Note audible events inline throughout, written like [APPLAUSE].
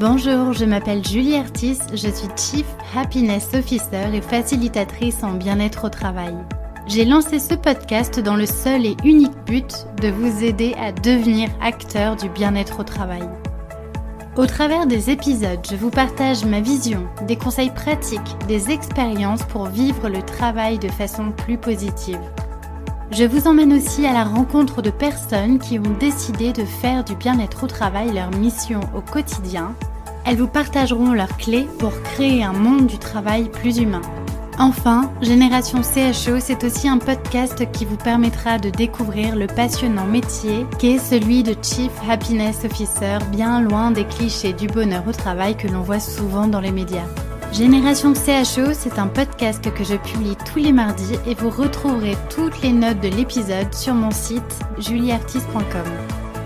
Bonjour, je m'appelle Julie Artis, je suis Chief Happiness Officer et facilitatrice en bien-être au travail. J'ai lancé ce podcast dans le seul et unique but de vous aider à devenir acteur du bien-être au travail. Au travers des épisodes, je vous partage ma vision, des conseils pratiques, des expériences pour vivre le travail de façon plus positive. Je vous emmène aussi à la rencontre de personnes qui ont décidé de faire du bien-être au travail leur mission au quotidien. Elles vous partageront leurs clés pour créer un monde du travail plus humain. Enfin, Génération CHO, c'est aussi un podcast qui vous permettra de découvrir le passionnant métier qu'est celui de Chief Happiness Officer, bien loin des clichés du bonheur au travail que l'on voit souvent dans les médias. Génération CHO, c'est un podcast que je publie tous les mardis et vous retrouverez toutes les notes de l'épisode sur mon site julieartiste.com.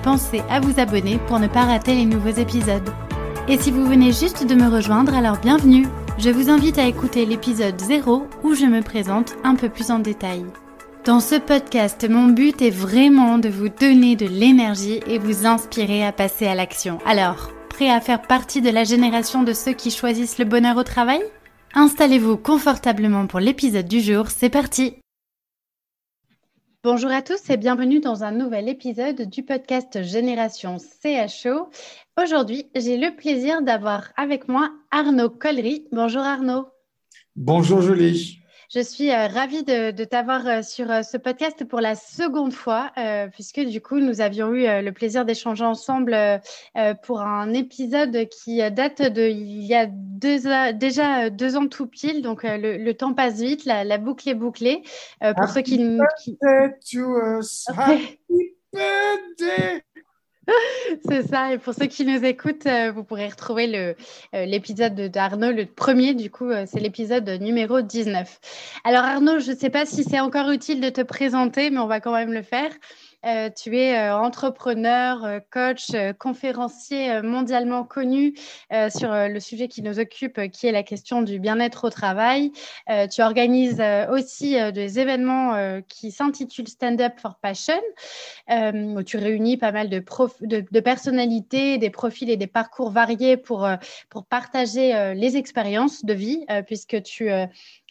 Pensez à vous abonner pour ne pas rater les nouveaux épisodes. Et si vous venez juste de me rejoindre, alors bienvenue Je vous invite à écouter l'épisode 0 où je me présente un peu plus en détail. Dans ce podcast, mon but est vraiment de vous donner de l'énergie et vous inspirer à passer à l'action. Alors, Prêt à faire partie de la génération de ceux qui choisissent le bonheur au travail? Installez-vous confortablement pour l'épisode du jour, c'est parti Bonjour à tous et bienvenue dans un nouvel épisode du podcast Génération CHO. Aujourd'hui, j'ai le plaisir d'avoir avec moi Arnaud Collery. Bonjour Arnaud. Bonjour Julie. Je suis euh, ravie de, t'avoir euh, sur euh, ce podcast pour la seconde fois, puisque du coup, nous avions eu le plaisir d'échanger ensemble pour un épisode qui date de il y a déjà deux ans tout pile. Donc, le, temps passe vite, la, boucle est bouclée. pour ceux qui, qui... [LAUGHS] C'est ça. Et pour ceux qui nous écoutent, euh, vous pourrez retrouver euh, l'épisode d'Arnaud, le premier, du coup, euh, c'est l'épisode numéro 19. Alors Arnaud, je ne sais pas si c'est encore utile de te présenter, mais on va quand même le faire. Euh, tu es euh, entrepreneur, euh, coach, conférencier mondialement connu sur le sujet qui nous occupe, qui est la question du bien-être au travail. tu organises aussi des événements qui s'intitulent Stand Up for Passion, où tu réunis pas mal de, personnalités, des profils et des parcours variés pour, pour partager les expériences de vie, puisque tu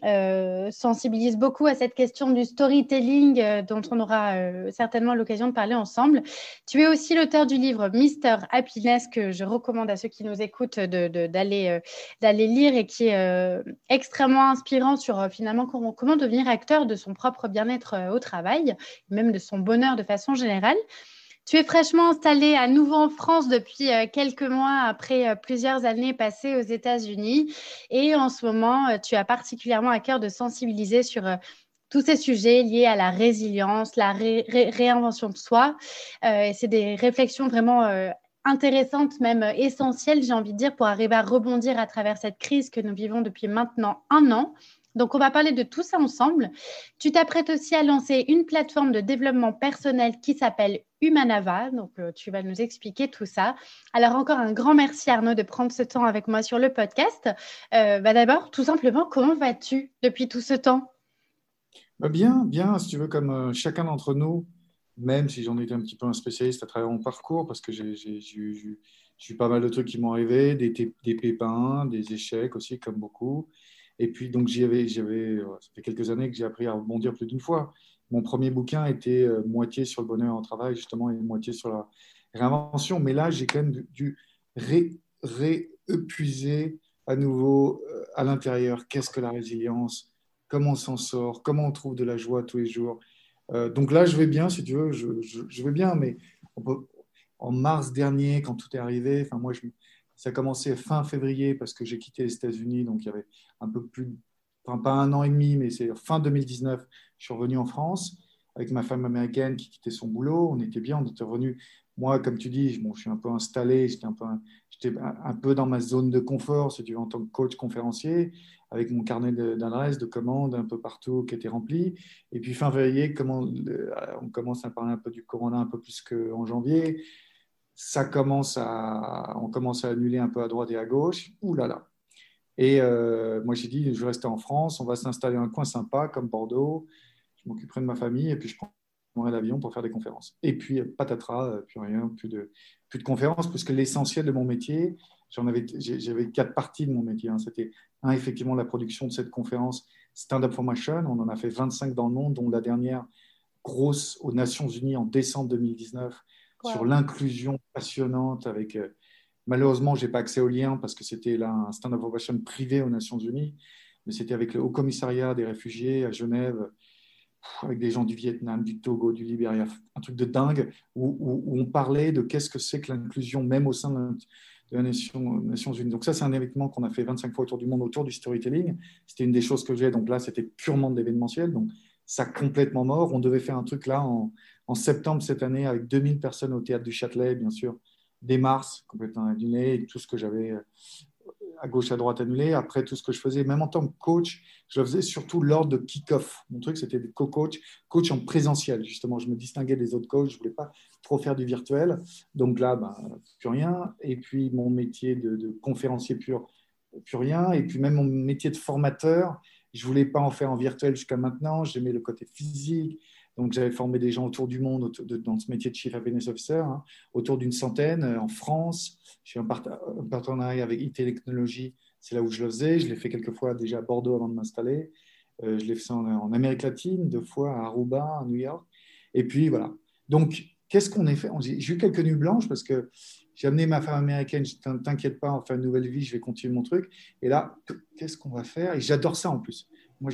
euh, sensibilise beaucoup à cette question du storytelling euh, dont on aura euh, certainement l'occasion de parler ensemble. Tu es aussi l'auteur du livre Mister Happiness que je recommande à ceux qui nous écoutent d'aller lire et qui est extrêmement inspirant sur finalement comment, comment devenir acteur de son propre bien-être au travail, même de son bonheur de façon générale. Tu es fraîchement installé à nouveau en France depuis euh, quelques mois après euh, plusieurs années passées aux États-Unis. Et en ce moment, euh, tu as particulièrement à cœur de sensibiliser sur tous ces sujets liés à la résilience, la réinvention de soi. c'est des réflexions vraiment intéressantes, même essentielles, j'ai envie de dire, pour arriver à rebondir à travers cette crise que nous vivons depuis maintenant un an. Donc, on va parler de tout ça ensemble. Tu t'apprêtes aussi à lancer une plateforme de développement personnel qui s'appelle Humanava. Donc, euh, tu vas nous expliquer tout ça. Alors, encore un grand merci Arnaud de prendre ce temps avec moi sur le podcast. Euh, bah, D'abord, tout simplement, comment vas-tu depuis tout ce temps? Bah, Bien, bien, si tu veux, comme euh, chacun d'entre nous, même si j'en étais un petit peu un spécialiste à travers mon parcours, parce que j'ai eu pas mal de trucs qui m'ont arrivé, des, pépins, des échecs aussi, comme beaucoup. Et puis, donc, j'avais, ça fait quelques années que j'ai appris à rebondir plus d'une fois. Mon premier bouquin était euh, moitié sur le bonheur en travail, justement, et moitié sur la réinvention. Mais là, j'ai quand même dû réépuiser à nouveau euh, à l'intérieur qu'est-ce que la résilience, comment on s'en sort, comment on trouve de la joie tous les jours? donc là, je vais bien, si tu veux, je, vais bien, mais en mars dernier, quand tout est arrivé, enfin, moi, ça a commencé fin février parce que j'ai quitté les États-Unis, donc il y avait un peu plus, enfin pas un an et demi, mais c'est fin 2019, je suis revenu en France avec ma femme américaine qui quittait son boulot. On était bien, on était revenu. Moi, comme tu dis, bon, je suis un peu installé, j'étais un peu, j'étais un peu dans ma zone de confort, si tu veux, en tant que coach conférencier, avec mon carnet d'adresses, de, commandes un peu partout qui était rempli. Et puis fin février, comment, on commence à parler un peu du corona un peu plus qu'en janvier ça commence à, on commence à annuler un peu à droite et à gauche. Ouh là là. Et euh, moi, j'ai dit, je vais rester en France, on va s'installer dans un coin sympa comme Bordeaux. Je m'occuperai de ma famille et puis je prendrai l'avion pour faire des conférences. Et puis, patatras, plus rien, plus de, plus de conférences, puisque l'essentiel de mon métier, j'en avais, j'avais quatre parties de mon métier. Hein. C'était un, effectivement, la production de cette conférence Stand Up Formation. On en a fait 25 dans le monde, dont la dernière grosse aux Nations Unies en décembre 2019 sur l'inclusion passionnante avec. Euh, malheureusement, je n'ai pas accès au lien parce que c'était là un stand-up formation privé aux Nations Unies, mais c'était avec le Haut Commissariat des réfugiés à Genève, avec des gens du Vietnam, du Togo, du Libéria, un truc de dingue, où, on parlait de qu'est-ce que c'est que l'inclusion, même au sein de la Nation, Nations Unies. Donc ça, c'est un événement qu'on a fait 25 fois autour du monde, autour du storytelling. C'était une des choses que j'ai. Donc là, c'était purement de l'événementiel. Donc ça complètement mort. On devait faire un truc là en, septembre cette année avec 2000 personnes au théâtre du Châtelet, bien sûr, dès mars, complètement annulé, et tout ce que j'avais euh, à gauche, à droite annulé. Après, tout ce que je faisais, même en tant que coach, je le faisais surtout lors de kick-off. Mon truc, c'était de co-coach, coach en présentiel, justement. Je me distinguais des autres coachs, je ne voulais pas trop faire du virtuel. Donc là, ben, plus rien. Et puis, mon métier de, de conférencier pur, plus rien. Et puis, même mon métier de formateur, je ne voulais pas en faire en virtuel jusqu'à maintenant. J'aimais le côté physique. Donc, j'avais formé des gens autour du monde dans ce métier de Chief Happiness Officer, hein, autour d'une centaine euh, en France. J'ai un, un, partenariat avec IT Technologies, c'est là où je le faisais. Je l'ai fait quelques fois déjà à Bordeaux avant de m'installer. Euh, je l'ai fait en, Amérique latine, deux fois à Aruba, à New York. Et puis, voilà. Donc, qu'est-ce qu'on a fait? J'ai eu quelques nuits blanches parce que j'ai amené ma femme américaine. Je t'inquiète pas, on faire une nouvelle vie, je vais continuer mon truc. Et là, qu'est-ce qu'on va faire? Et j'adore ça en plus moi,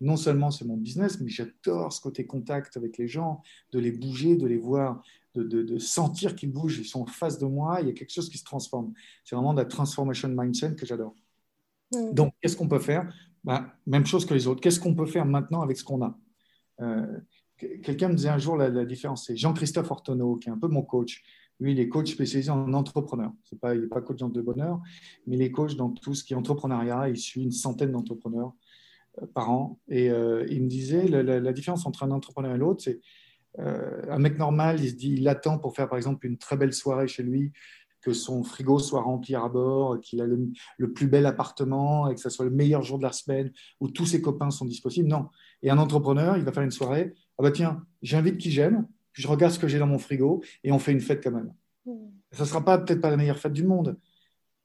non seulement c'est mon business, mais j'adore ce côté contact avec les gens, de les bouger, de les voir, de, sentir qu'ils bougent, ils sont en face de moi, il y a quelque chose qui se transforme. C'est vraiment de la transformation mindset que j'adore. Mm. Donc, qu'est-ce qu'on peut faire? Ben, Même chose que les autres. Qu'est-ce qu'on peut faire maintenant avec ce qu'on a? Euh, Quelqu'un me disait un jour la, différence, c'est Jean-Christophe Ortonneau, qui est un peu mon coach. Lui, il est coach spécialisé en entrepreneur. Pas, il n'est pas coach de bonheur, mais il est coach dans tout ce qui est entrepreneuriat. Il suit une centaine d'entrepreneurs par an. Et euh, il me disait, la, différence entre un entrepreneur et l'autre, c'est euh, un mec normal, il se dit, il attend pour faire par exemple une très belle soirée chez lui, que son frigo soit rempli à bord, qu'il a le, plus bel appartement et que ce soit le meilleur jour de la semaine où tous ses copains sont disponibles. Non. Et un entrepreneur, il va faire une soirée, ah bah tiens, j'invite qui j'aime, je regarde ce que j'ai dans mon frigo et on fait une fête quand même. Mmh. Ça ne sera pas peut-être pas la meilleure fête du monde,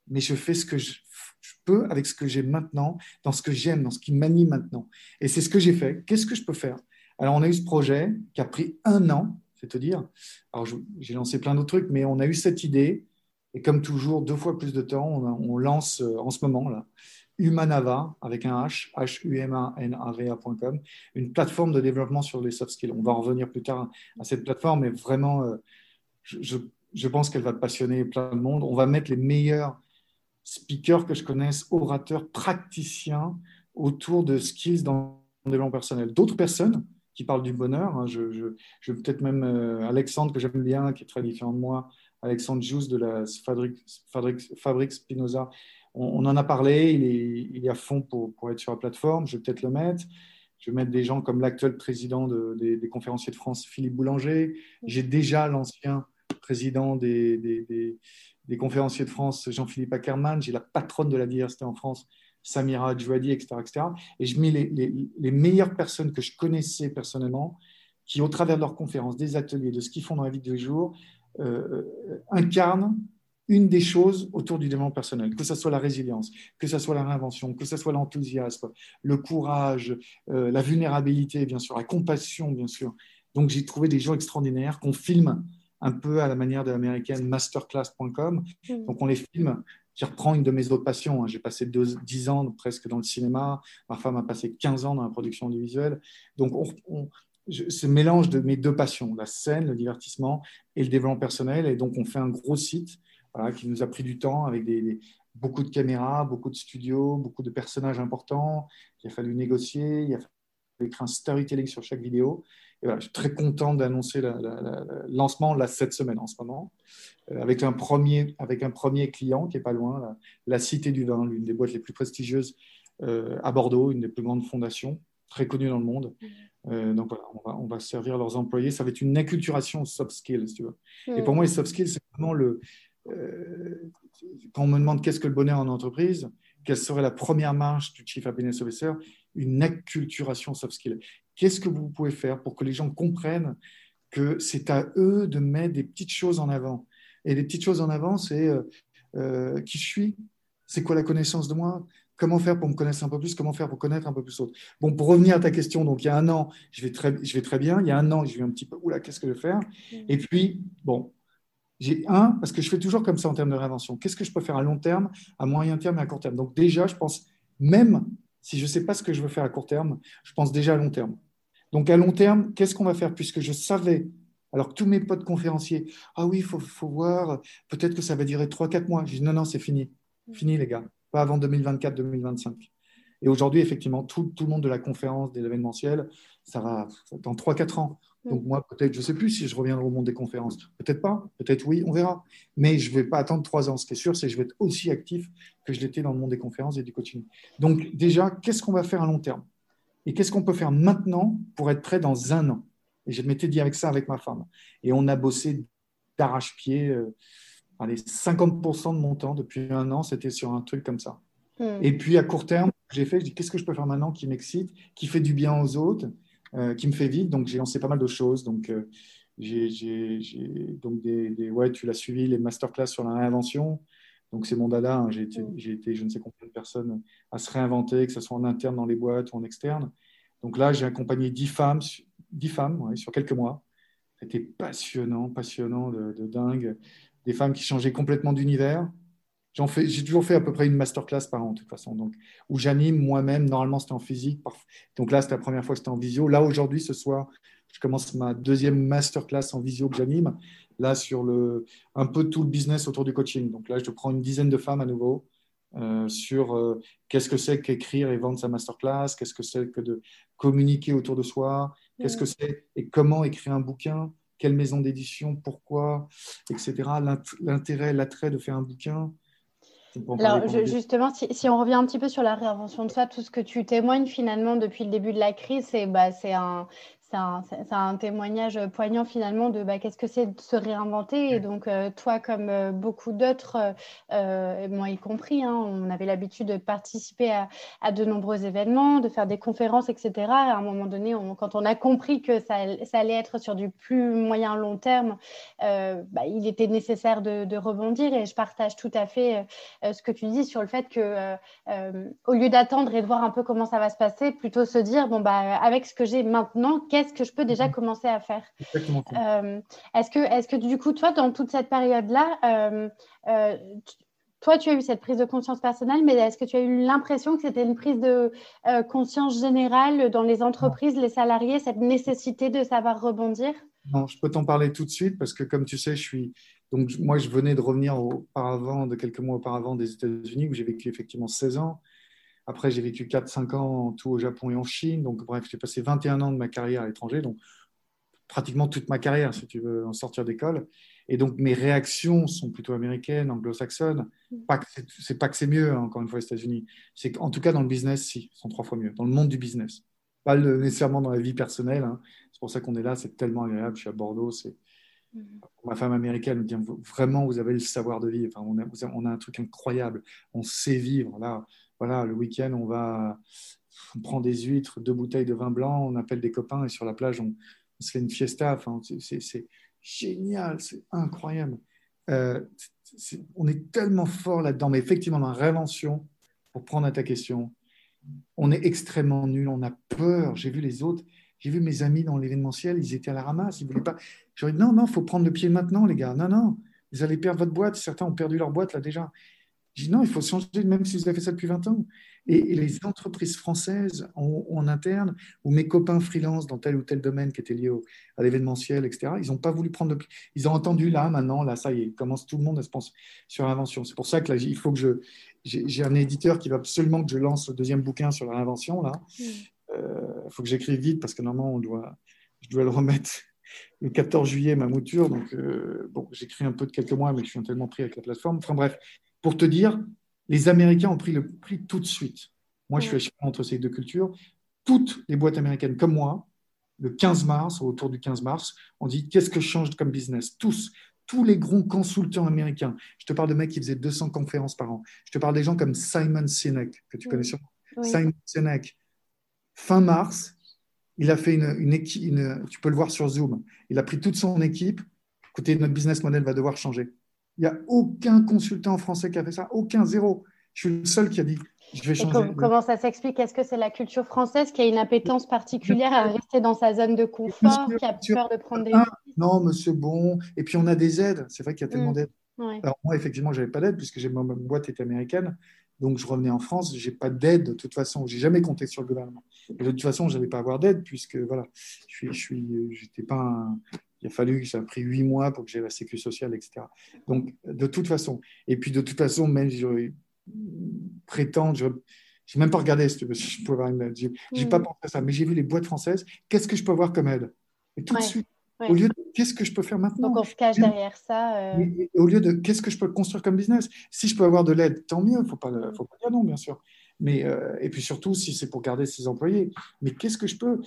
mais je fais ce que je, je peux avec ce que j'ai maintenant, dans ce que j'aime, dans ce qui m'anime maintenant. Et c'est ce que j'ai fait. Qu'est-ce que je peux faire? Alors, on a eu ce projet qui a pris un an, c'est te dire. Alors, j'ai lancé plein d'autres trucs, mais on a eu cette idée. Et comme toujours, deux fois plus de temps, on, lance euh, en ce moment là, Humanava avec un H, H-U-M-A-N-A-V-A.com, une plateforme de développement sur les soft skills. On va en revenir plus tard à cette plateforme, mais vraiment, euh, je, je pense qu'elle va passionner plein de monde. On va mettre les meilleurs speakers que je connaisse, orateurs, praticiens autour de skills dans le développement personnel. D'autres personnes qui parlent du bonheur, hein, je, je, peut-être même euh, Alexandre que j'aime bien, qui est très différent de moi, Alexandre Jus de la Fabrique, Spinoza. On, en a parlé, il est, à fond pour, être sur la plateforme, je vais peut-être le mettre. Je vais mettre des gens comme l'actuel président des, conférenciers de France, Philippe Boulanger. J'ai déjà l'ancien président des, des conférenciers de France, Jean-Philippe Ackermann, j'ai la patronne de la diversité en France, Samira Djouadi, etc., etc. Et je mets les, meilleures personnes que je connaissais personnellement, qui, au travers de leurs conférences, des ateliers, de ce qu'ils font dans la vie de tous les jours, euh, incarnent une des choses autour du développement personnel, que ce soit la résilience, que ce soit la réinvention, que ce soit l'enthousiasme, le courage, euh, la vulnérabilité, bien sûr, la compassion, bien sûr. Donc j'ai trouvé des gens extraordinaires qu'on filme un peu à la manière de l'américaine masterclass.com. Mm. Donc on les filme. Qui reprend une de mes autres passions. Hein. J'ai passé 10 ans presque dans le cinéma. Ma femme a passé 15 ans dans la production audiovisuelle. Donc on, ce mélange de mes deux passions, la scène, le divertissement et le développement personnel. Et donc on fait un gros site qui nous a pris du temps avec des, beaucoup de caméras, beaucoup de studios, beaucoup de personnages importants. Il a fallu négocier, il a fallu écrire un storytelling sur chaque vidéo je suis très content d'annoncer le lancement là, cette semaine en ce moment, euh, avec, un premier, avec un premier client qui est pas loin, la, Cité du Vin, l'une des boîtes les plus prestigieuses euh, à Bordeaux, une des plus grandes fondations, très connue dans le monde. Euh, donc voilà, on va, on va, servir leurs employés. Ça va être une acculturation soft skills, si tu veux. Et pour moi, les soft skills, c'est vraiment le. quand on me demande qu'est-ce que le bonheur en entreprise, quelle serait la première marche du Chief Happiness Officer Une acculturation soft skills. Qu'est-ce que vous pouvez faire pour que les gens comprennent que c'est à eux de mettre des petites choses en avant? Et les petites choses en avant, c'est euh, euh, qui je suis, c'est quoi la connaissance de moi, comment faire pour me connaître un peu plus, comment faire pour connaître un peu plus autre? Bon, pour revenir à ta question, donc il y a un an, je vais très, je vais très bien. Il y a un an, je vais un petit peu, oula, qu'est-ce que je vais faire? Et puis, bon, j'ai un, parce que je fais toujours comme ça en termes de réinvention. Qu'est-ce que je peux faire à long terme, à moyen terme et à court terme? Donc déjà, je pense, même si je ne sais pas ce que je veux faire à court terme, je pense déjà à long terme. Donc à long terme, qu'est-ce qu'on va faire? Puisque je savais, alors que tous mes potes conférenciers, ah oui, il faut, faut, voir, peut-être que ça va durer 3-4 mois. Je dis non, non, c'est fini. Fini les gars, pas avant 2024-2025. Et aujourd'hui, effectivement, tout, tout, le monde de la conférence, de l'événementiel, ça va dans 3-4 ans. Donc moi, peut-être, je ne sais plus si je reviendrai au monde des conférences. Peut-être pas, peut-être oui, on verra. Mais je ne vais pas attendre trois ans. Ce qui est sûr, c'est que je vais être aussi actif que je l'étais dans le monde des conférences et du coaching. Donc déjà, qu'est-ce qu'on va faire à long terme? Et qu'est-ce qu'on peut faire maintenant pour être prêt dans un an? Et je m'étais dit avec ça avec ma femme. Et on a bossé d'arrache-pied. Euh, allez, 50% de mon temps depuis un an, c'était sur un truc comme ça. Hmm. Et puis à court terme, j'ai fait, je dis qu'est-ce que je peux faire maintenant qui m'excite, qui fait du bien aux autres euh, qui me fait vivre? Donc, j'ai lancé pas mal de choses. Donc, euh, j'ai donc des, ouais, tu l'as suivi, les masterclass sur la réinvention. Donc, c'est mon dada. Hein. J'ai été, été, je ne sais combien de personnes à se réinventer, que ce soit en interne dans les boîtes ou en externe. Donc là, j'ai accompagné 10 femmes, 10 femmes sur quelques mois. C'était passionnant, passionnant de, de, dingue. Des femmes qui changeaient complètement d'univers j'ai toujours fait à peu près une masterclass par an, de toute façon. Donc, où j'anime moi-même. Normalement, c'était en physique. Donc là, c'était la première fois que c'était en visio. Là, aujourd'hui, ce soir, je commence ma deuxième masterclass en visio que j'anime. Là, sur le, un peu tout le business autour du coaching. Donc là, je prends une dizaine de femmes à nouveau euh, sur euh, qu'est-ce que c'est qu'écrire et vendre sa masterclass, qu'est-ce que c'est que de communiquer autour de soi, qu'est-ce que c'est et comment écrire un bouquin, quelle maison d'édition, pourquoi, etc. L'intérêt, l'attrait de faire un bouquin. Alors justement, si, on revient un petit peu sur la réinvention de soi, tout ce que tu témoignes finalement depuis le début de la crise, c'est bah, un, c'est un, témoignage poignant finalement de bah, qu'est-ce que c'est de se réinventer. Et donc, euh, toi, comme euh, beaucoup d'autres, euh, moi y compris, hein, on avait l'habitude de participer à, de nombreux événements, de faire des conférences, etc. À un moment donné, quand on a compris que ça, allait être sur du plus moyen long terme, bah, il était nécessaire de, rebondir. Et je partage tout à fait ce que tu dis sur le fait que, au lieu d'attendre et de voir un peu comment ça va se passer, plutôt se dire bon bah avec ce que j'ai maintenant, qu'est-ce que je peux déjà mhm. commencer à faire euh, Est-ce que, est que du coup, toi, dans toute cette période-là, euh, euh, toi, tu as eu cette prise de conscience personnelle, mais est-ce que tu as eu l'impression que c'était une prise de conscience générale dans les entreprises, les salariés, cette nécessité de savoir rebondir? Non, je peux t'en parler tout de suite parce que, comme tu sais, je suis. Donc, moi, je venais de revenir auparavant, de quelques mois auparavant des États-Unis, où j'ai vécu effectivement 16 ans. Après, j'ai vécu 4-5 ans en tout au Japon et en Chine. Donc, bref, j'ai passé 21 ans de ma carrière à l'étranger. Donc, pratiquement toute ma carrière, si tu veux, en sortir d'école. Et donc, mes réactions sont plutôt américaines, anglo-saxonnes. Mm. C'est pas que c'est mieux, hein, encore une fois, aux États-Unis. C'est qu'en tout cas, dans le business, si, sont trois fois mieux. Dans le monde du business. Pas nécessairement dans la vie personnelle. Hein. C'est pour ça qu'on est là. C'est tellement agréable. Je suis à Bordeaux. C'est. Mm. Ma femme américaine me dit vraiment, vous avez le savoir de vivre. Enfin, on, a, on a un truc incroyable. On sait vivre. Là, voilà, le week-end, on va, on prend des huîtres, deux bouteilles de vin blanc, on appelle des copains et sur la plage, on, se fait une fiesta. Enfin, c'est génial, c'est incroyable. Euh, on est tellement fort là-dedans, mais effectivement, la réinvention, pour prendre à ta question, on est extrêmement nul, on a peur. J'ai vu les autres, j'ai vu mes amis dans l'événementiel, ils étaient à la ramasse, ils voulaient pas. J'aurais dit non, non, faut prendre le pied maintenant, les gars. Non, non, vous allez perdre votre boîte. Certains ont perdu leur boîte là déjà. Je dis non, il faut changer, même si vous avez fait ça depuis 20 ans. Et, les entreprises françaises en, interne, ou mes copains freelance dans tel ou tel domaine qui était lié à l'événementiel, etc., ils n'ont pas voulu prendre de. Ils ont entendu là, maintenant, là, ça y est, commence tout le monde à se penser sur l'invention. C'est pour ça que là, il faut que je. J'ai un éditeur qui va absolument que je lance le deuxième bouquin sur la réinvention, là. Il faut que j'écrive vite parce que normalement, on doit, je dois le remettre [LAUGHS] le 14 juillet, ma mouture. Donc, euh, bon, j'écris un peu de quelques mois, mais je suis tellement pris avec la plateforme. Enfin, bref, pour te dire, les Américains ont pris le prix tout de suite. Moi, je suis à cheval entre ces deux cultures. Toutes les boîtes américaines comme moi, le 15 mars, autour du 15 mars, on dit qu'est-ce que je change comme business? Tous, tous les grands consultants américains. Je te parle de mecs qui faisaient 200 conférences par an. Je te parle des gens comme Simon Sinek, que tu connais sûrement. Simon Sinek, fin mars, il a fait une, équipe, tu peux le voir sur Zoom, il a pris toute son équipe. Écoutez, notre business model va devoir changer. Il n'y a aucun consultant français qui a fait ça, aucun, zéro. Je suis le seul qui a dit je vais changer. comment ça s'explique? Est-ce que c'est la culture française qui a une appétence particulière à rester dans sa zone de confort, qui a peur de prendre des. non, monsieur, bon. Et puis on a des aides. C'est vrai qu'il y a tellement mm. d'aides. Alors moi, effectivement, je n'avais pas d'aide puisque ma, boîte est américaine. Donc je revenais en France, je n'ai pas d'aide de toute façon. J'ai jamais compté sur le gouvernement. Et de toute façon, je n'allais pas avoir d'aide puisque voilà, je suis, je suis, j'étais pas un, il a fallu, ça a pris huit mois pour que j'ai la sécu sociale, etc. Donc, de toute façon. Et puis, de toute façon, même je prétends, je n'ai même pas regardé si je pouvais avoir une aide. Je n'ai pas mm. pensé à ça, mais j'ai vu les boîtes françaises. Qu'est-ce que je peux avoir comme aide? Et tout de suite, au lieu de qu'est-ce que je peux faire maintenant? Donc, on se cache derrière ça. Euh. Au lieu de qu'est-ce que je peux construire comme business? Si je peux avoir de l'aide, tant mieux. Il ne faut pas, faut pas dire non, bien sûr. Mais, euh, et puis surtout, si c'est pour garder ses employés. Mais qu'est-ce que je peux?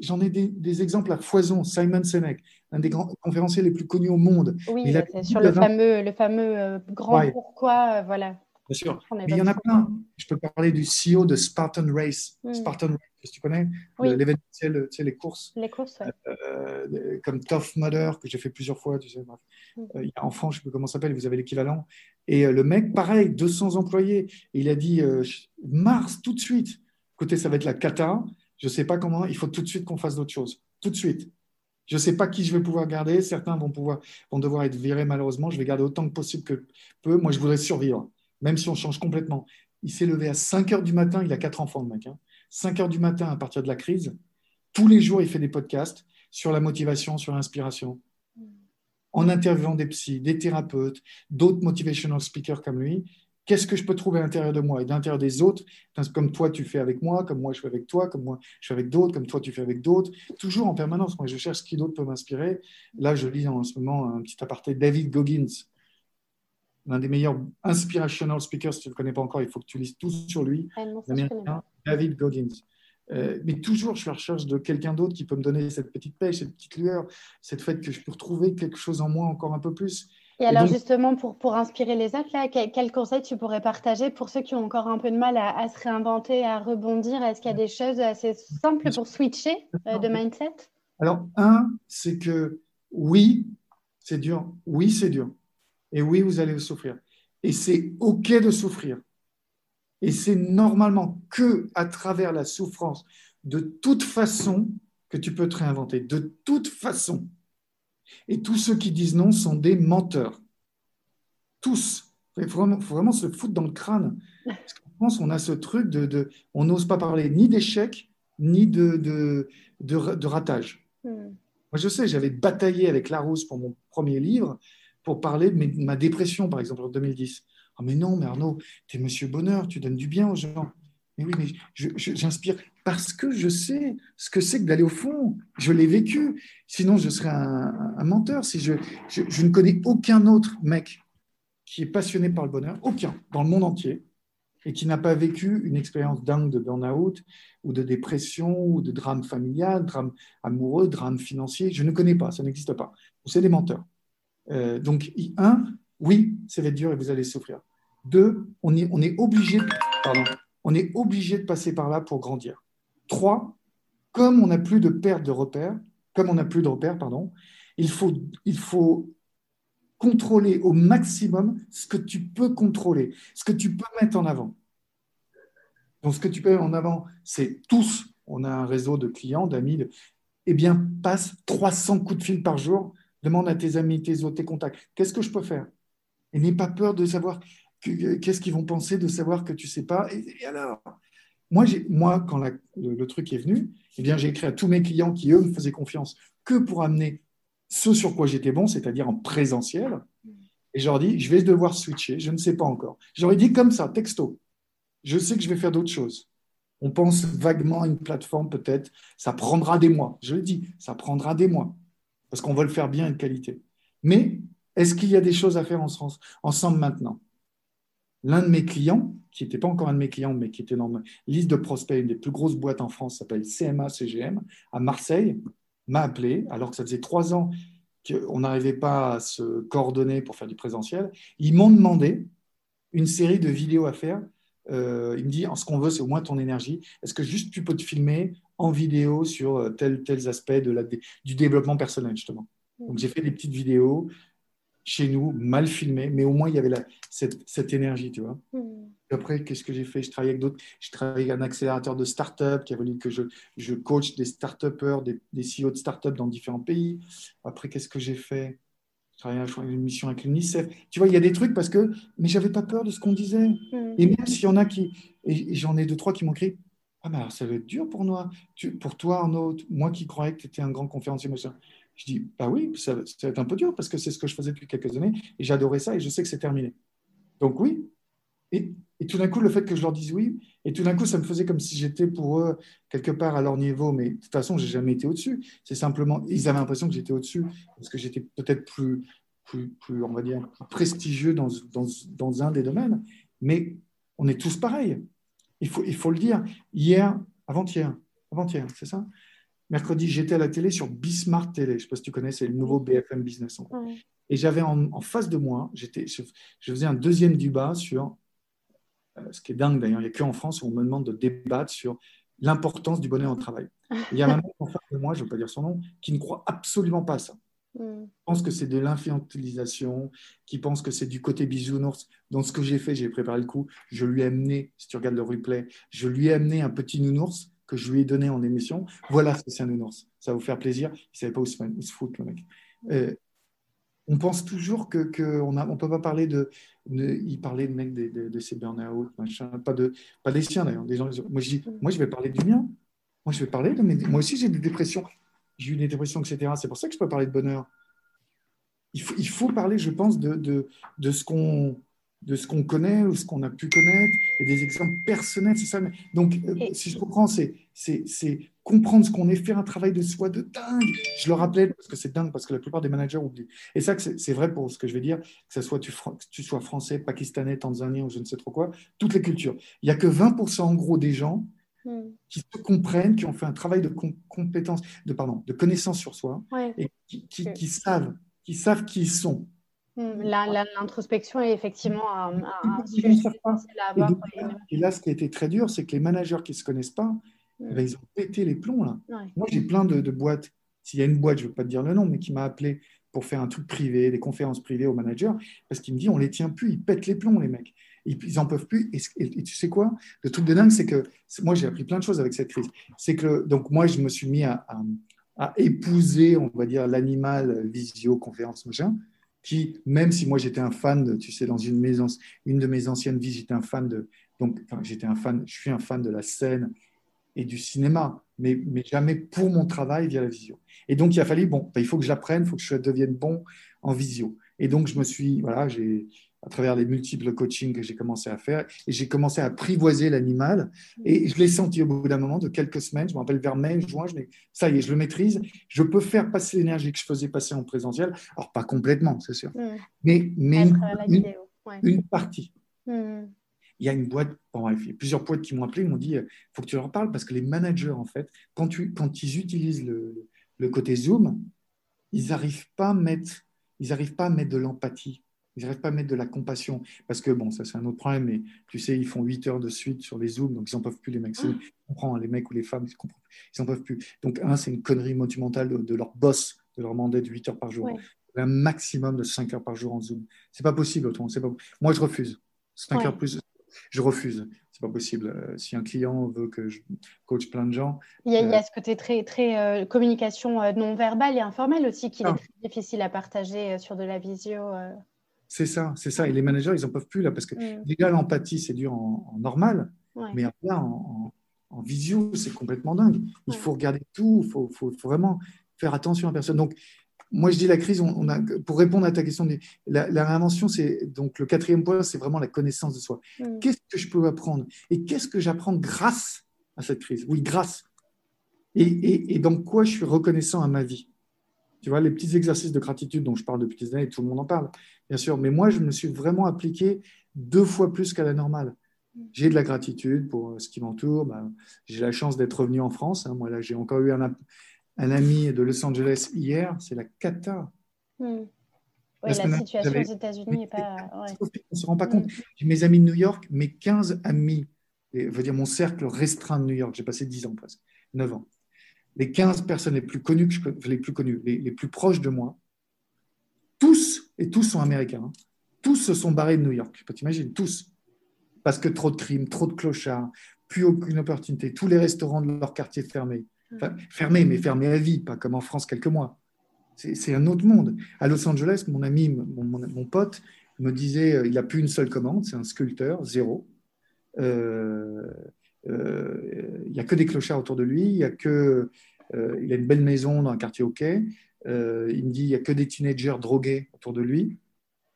J'en ai des, exemples à foison. Simon Sinek, un des grands conférenciers les plus connus au monde. Oui, c'est sur le fameux, le fameux euh, grand pourquoi. Voilà. Bien sûr. Mais il y en a plein. Je peux parler du CEO de Spartan Race. Hmm. Spartan Race, tu connais L'événementiel, tu sais, les courses. Les courses, euh, Comme Tough Mudder, que j'ai fait plusieurs fois. Tu sais, hmm. euh, il y a en France, je ne sais plus comment ça s'appelle, vous avez l'équivalent. Et euh, le mec, pareil, 200 employés. il a dit mars, tout de suite. Écoutez, ça va être la cata. Je ne sais pas comment. Il faut tout de suite qu'on fasse d'autres choses. Tout de suite. Je ne sais pas qui je vais pouvoir garder. Certains vont, pouvoir, vont devoir être virés malheureusement. Je vais garder autant que possible que peu. Moi, je voudrais survivre même si on change complètement. Il s'est levé à 5 heures du matin, il a quatre enfants, le mec. Hein. 5 heures du matin à partir de la crise. Tous les jours, il fait des podcasts sur la motivation, sur l'inspiration, en interviewant des psys, des thérapeutes, d'autres motivational speakers comme lui. Qu'est-ce que je peux trouver à l'intérieur de moi et à l'intérieur des autres, comme toi tu fais avec moi, comme moi je fais avec toi, comme moi je fais avec d'autres, comme toi tu fais avec d'autres, toujours en permanence. Moi, je cherche ce qui d'autre peut m'inspirer. Là, je lis en ce moment un petit aparté David Goggins, l'un des meilleurs inspirational speakers, si tu ne le connais pas encore, il faut que tu lises tout sur lui, l'américain David Goggins. Euh, mais toujours, je suis à la recherche de quelqu'un d'autre qui peut me donner cette petite pêche, cette petite lueur, cette fait que je peux retrouver quelque chose en moi encore un peu plus. Et, alors justement, pour, pour inspirer les autres, là, quel, quel, conseil tu pourrais partager pour ceux qui ont encore un peu de mal à, se réinventer, à rebondir? Est-ce qu'il y a des choses assez simples pour switcher euh, de mindset? Alors, un, c'est que oui, c'est dur. Oui, c'est dur. Et oui, vous allez souffrir. Et c'est OK de souffrir. Et c'est normalement que à travers la souffrance, de toute façon, que tu peux te réinventer. De toute façon. Et tous ceux qui disent non sont des menteurs. Tous. Il faut vraiment, se foutre dans le crâne. Parce qu'en France, on a ce truc de. on n'ose pas parler ni d'échec, ni de, de, de, ratage. Hmm. Moi, je sais, j'avais bataillé avec Larousse pour mon premier livre pour parler de ma dépression, par exemple, en 2010. Ah, mais non, mais Arnaud, tu es monsieur bonheur, tu donnes du bien aux gens. Mais oui, mais j'inspire parce que je sais ce que c'est que d'aller au fond. Je l'ai vécu. Sinon, je serais un, menteur. Si je, je, ne connais aucun autre mec qui est passionné par le bonheur, aucun, dans le monde entier, et qui n'a pas vécu une expérience dingue de burn-out ou de dépression ou de drame familial, drame amoureux, drame financier. Je ne connais pas, ça n'existe pas. C'est des menteurs. Euh, donc, un, oui, ça va être dur et vous allez souffrir. Deux, on est, on est obligé, pardon, on est obligé de passer par là pour grandir. Trois, comme on n'a plus de perte de repères, comme on n'a plus de repères, pardon, il faut, il faut contrôler au maximum ce que tu peux contrôler, ce que tu peux mettre en avant. Donc, ce que tu peux mettre en avant, c'est tous, on a un réseau de clients, d'amis, eh bien, passe 300 coups de fil par jour Demande à tes amis, tes autres, tes contacts, qu'est-ce que je peux faire? Et n'aie pas peur de savoir qu'est-ce qu'ils vont penser, de savoir que tu ne sais pas. Et, alors? Moi, moi, quand le, truc est venu, eh bien, j'ai écrit à tous mes clients qui, eux, me faisaient confiance que pour amener ce sur quoi j'étais bon, c'est-à-dire en présentiel. Et je leur dis, je vais devoir switcher, je ne sais pas encore. J'aurais dit comme ça, texto. Je sais que je vais faire d'autres choses. On pense vaguement à une plateforme, peut-être. Ça prendra des mois. Je le dis, ça prendra des mois parce qu'on va le faire bien et de qualité. Mais est-ce qu'il y a des choses à faire ensemble maintenant? L'un de mes clients, qui n'était pas encore un de mes clients, mais qui était dans ma liste de prospects, une des plus grosses boîtes en France, s'appelle CMA CGM, à Marseille, m'a appelé, alors que ça faisait trois ans qu'on n'arrivait pas à se coordonner pour faire du présentiel. Ils m'ont demandé une série de vidéos à faire. Euh, il me dit, ce qu'on veut, c'est au moins ton énergie. Est-ce que juste tu peux te filmer en vidéo sur euh, tel, tels aspects de la, du développement personnel, justement. Donc, j'ai fait des petites vidéos. chez nous, mal filmé, mais au moins il y avait la, cette, cette, énergie, tu vois. Mm. Après, qu'est-ce que j'ai fait? Je travaillais avec d'autres. Je travaillais avec un accélérateur de start-up qui a voulu que je, je coach des start-upers, des, des CEO de start-up dans différents pays. Après, qu'est-ce que j'ai fait? Je travaillais à une mission avec l'UNICEF. Tu vois, il y a des trucs parce que. Mais j'avais pas peur de ce qu'on disait. Mm. Et même s'il y en a qui. Et j'en ai deux, trois qui m'ont écrit Ah, ben alors ça va être dur pour moi. Pour toi, Arnaud, moi qui croyais que tu étais un grand conférencier, machin. Je dis, bah oui, ça, va être un peu dur parce que c'est ce que je faisais depuis quelques années et j'adorais ça et je sais que c'est terminé. Donc oui. Et, et, tout d'un coup, le fait que je leur dise oui, et tout d'un coup, ça me faisait comme si j'étais pour eux quelque part à leur niveau, mais de toute façon, j'ai jamais été au-dessus. C'est simplement, ils avaient l'impression que j'étais au-dessus parce que j'étais peut-être plus, plus, plus, on va dire, plus prestigieux dans, dans, dans un des domaines, mais on est tous pareils. Il faut, il faut le dire. Hier, avant-hier, avant-hier, c'est ça? Mercredi, j'étais à la télé sur Bismarck Télé. Je ne sais pas si tu connais, c'est le nouveau BFM Business. Et j'avais en, en, face de moi, je, je, faisais un deuxième débat sur, euh, ce qui est dingue d'ailleurs, il n'y a qu'en France où on me demande de débattre sur l'importance du bonheur au travail. Il y a un [LAUGHS] mec en face de moi, je ne veux pas dire son nom, qui ne croit absolument pas à ça. Mm. Qui pense que c'est de l'infantilisation, qui pense que c'est du côté bisounours. Donc, ce que j'ai fait, j'ai préparé le coup, je lui ai amené, si tu regardes le replay, je lui ai amené un petit nounours que je lui ai donné en émission. Voilà ce que c'est un nounours. Ça va vous faire plaisir. Il ne savait pas où se, où se foutre, le mec. Euh, on pense toujours qu'on que ne on peut pas parler de, de, Il parlait de mec de, de, de ses burn-out, machin. Pas, de, pas des siens, d'ailleurs. Des gens, moi, je dis, moi, je vais parler du mien. Moi, je vais parler de mes, Moi aussi, j'ai des dépressions. J'ai eu des dépressions, etc. C'est pour ça que je peux parler de bonheur. Il faut, il faut parler, je pense, de, de, de ce qu'on de ce qu'on connaît ou ce qu'on a pu connaître et des exemples personnels, c'est ça. Donc, et... si je comprends, c'est comprendre ce qu'on est, faire un travail de soi de dingue. Je le rappelais parce que c'est dingue, parce que la plupart des managers oublient. Et ça, c'est vrai pour ce que je vais dire, que ce soit tu, tu sois français, pakistanais, tanzanien ou je ne sais trop quoi, toutes les cultures. Il n'y a que 20% en gros des gens mm. qui se comprennent, qui ont fait un travail de compétence, de, pardon, de connaissance sur soi ouais. et qui, qui, qui, savent, qui savent qui ils sont. L'introspection est effectivement un, un sujet à avoir. Et, donc, et, là, ce qui a été très dur, c'est que les managers qui ne se connaissent pas, mm. ben, ils ont pété les plombs. Là. Ouais. Moi, j'ai plein de, de boîtes. S'il y a une boîte, je ne veux pas te dire le nom, mais qui m'a appelé pour faire un truc privé, des conférences privées aux managers, parce qu'il me dit on les tient plus, ils pètent les plombs, les mecs. Ils n'en peuvent plus. Et, tu sais quoi? Le truc de dingue, c'est que moi, j'ai appris plein de choses avec cette crise. C'est que, donc, moi, je me suis mis à, épouser, on va dire, l'animal visio, conférence, machin qui, même si moi j'étais un fan, tu sais, dans une, de mes anciennes vies, j'étais un fan de, donc, j'étais un fan, je suis un fan de la scène et du cinéma, mais, mais jamais pour mon travail via la visio. Et donc il a fallu, bon, ben, il faut que j'apprenne, il faut que je devienne bon en visio. Et donc je me suis, voilà, j'ai à travers les multiples coachings que j'ai commencé à faire. Et j'ai commencé à apprivoiser l'animal. Et je l'ai senti au bout d'un moment, de quelques semaines, je me rappelle vers mai, juin, je ça y est, je le maîtrise. Je peux faire passer l'énergie que je faisais passer en présentiel. Alors, pas complètement, c'est sûr. Mmh. Mais, mais une, une, ouais. une, partie. Mmh. Il y a une boîte, bon, il y a plusieurs boîtes qui m'ont appelé, ils m'ont dit, il faut que tu leur parles parce que les managers, en fait, quand, tu, quand ils utilisent le, le côté Zoom, ils n'arrivent pas à mettre, ils arrivent pas à mettre de l'empathie ils n'arrivent pas à mettre de la compassion. Parce que, bon, ça c'est un autre problème, mais tu sais, ils font 8 heures de suite sur les Zooms, donc ils n'en peuvent plus, les mecs. Je comprends, hein, les mecs ou les femmes, ils n'en peuvent plus. Donc, un, c'est une connerie monumentale de, de, leur boss, de leur demander de 8 heures par jour. Ouais. Un maximum de 5 heures par jour en Zoom. C'est pas possible, autrement. Pas... Moi, je refuse. 5 ouais. heures plus, je refuse. C'est pas possible. Euh, si un client veut que je coach plein de gens. Il y a, euh... il y a ce côté très, très euh, communication non verbale et informelle aussi qu'il Ah. est très difficile à partager sur de la visio. C'est ça, c'est ça. Et les managers, ils n'en peuvent plus là parce que Mm. déjà l'empathie, c'est dur en, en normal, Ouais. mais là, en, en, en visio, c'est complètement dingue. Il Ouais. faut regarder tout, il faut, faut, faut vraiment faire attention à personne. Donc, moi, je dis la crise, on, on a, pour répondre à ta question, la, la réinvention, c'est donc le quatrième point, c'est vraiment la connaissance de soi. Mm. Qu'est-ce que je peux apprendre Et qu'est-ce que j'apprends grâce à cette crise? Oui, grâce. Et, et, et dans quoi je suis reconnaissant à ma vie? Tu vois, les petits exercices de gratitude dont je parle depuis des années, tout le monde en parle, bien sûr. Mais moi, je me suis vraiment appliqué deux fois plus qu'à la normale. J'ai de la gratitude pour ce qui m'entoure. Ben, j'ai la chance d'être revenu en France. Hein. Moi, là, j'ai encore eu un, un, ami de Los Angeles hier. C'est la cata. Mm. Oui, la, la situation aux États-Unis n'est pas. Ouais. On ne se rend pas compte. Mm. J'ai mes amis de New York, mes 15 amis, et, veut dire mon cercle restreint de New York. J'ai passé 10 ans presque, 9 ans les 15 personnes les plus connues, les plus connues, les, les, plus proches de moi, tous Et tous sont américains. Hein. Tous se sont barrés de New York. Tu t'imagines, tous. Parce que trop de crimes, trop de clochards, plus aucune opportunité. Tous les restaurants de leur quartier fermés. fermés, mais fermés à vie, pas comme en France quelques mois. C'est un autre monde. À Los Angeles, mon ami, mon, mon, pote, me disait euh, il n'a plus une seule commande, c'est un sculpteur, zéro. Euh, il n'y a que des clochards autour de lui, il, y a que, il a une belle maison dans un quartier au quai. il me dit il n'y a que des teenagers drogués autour de lui.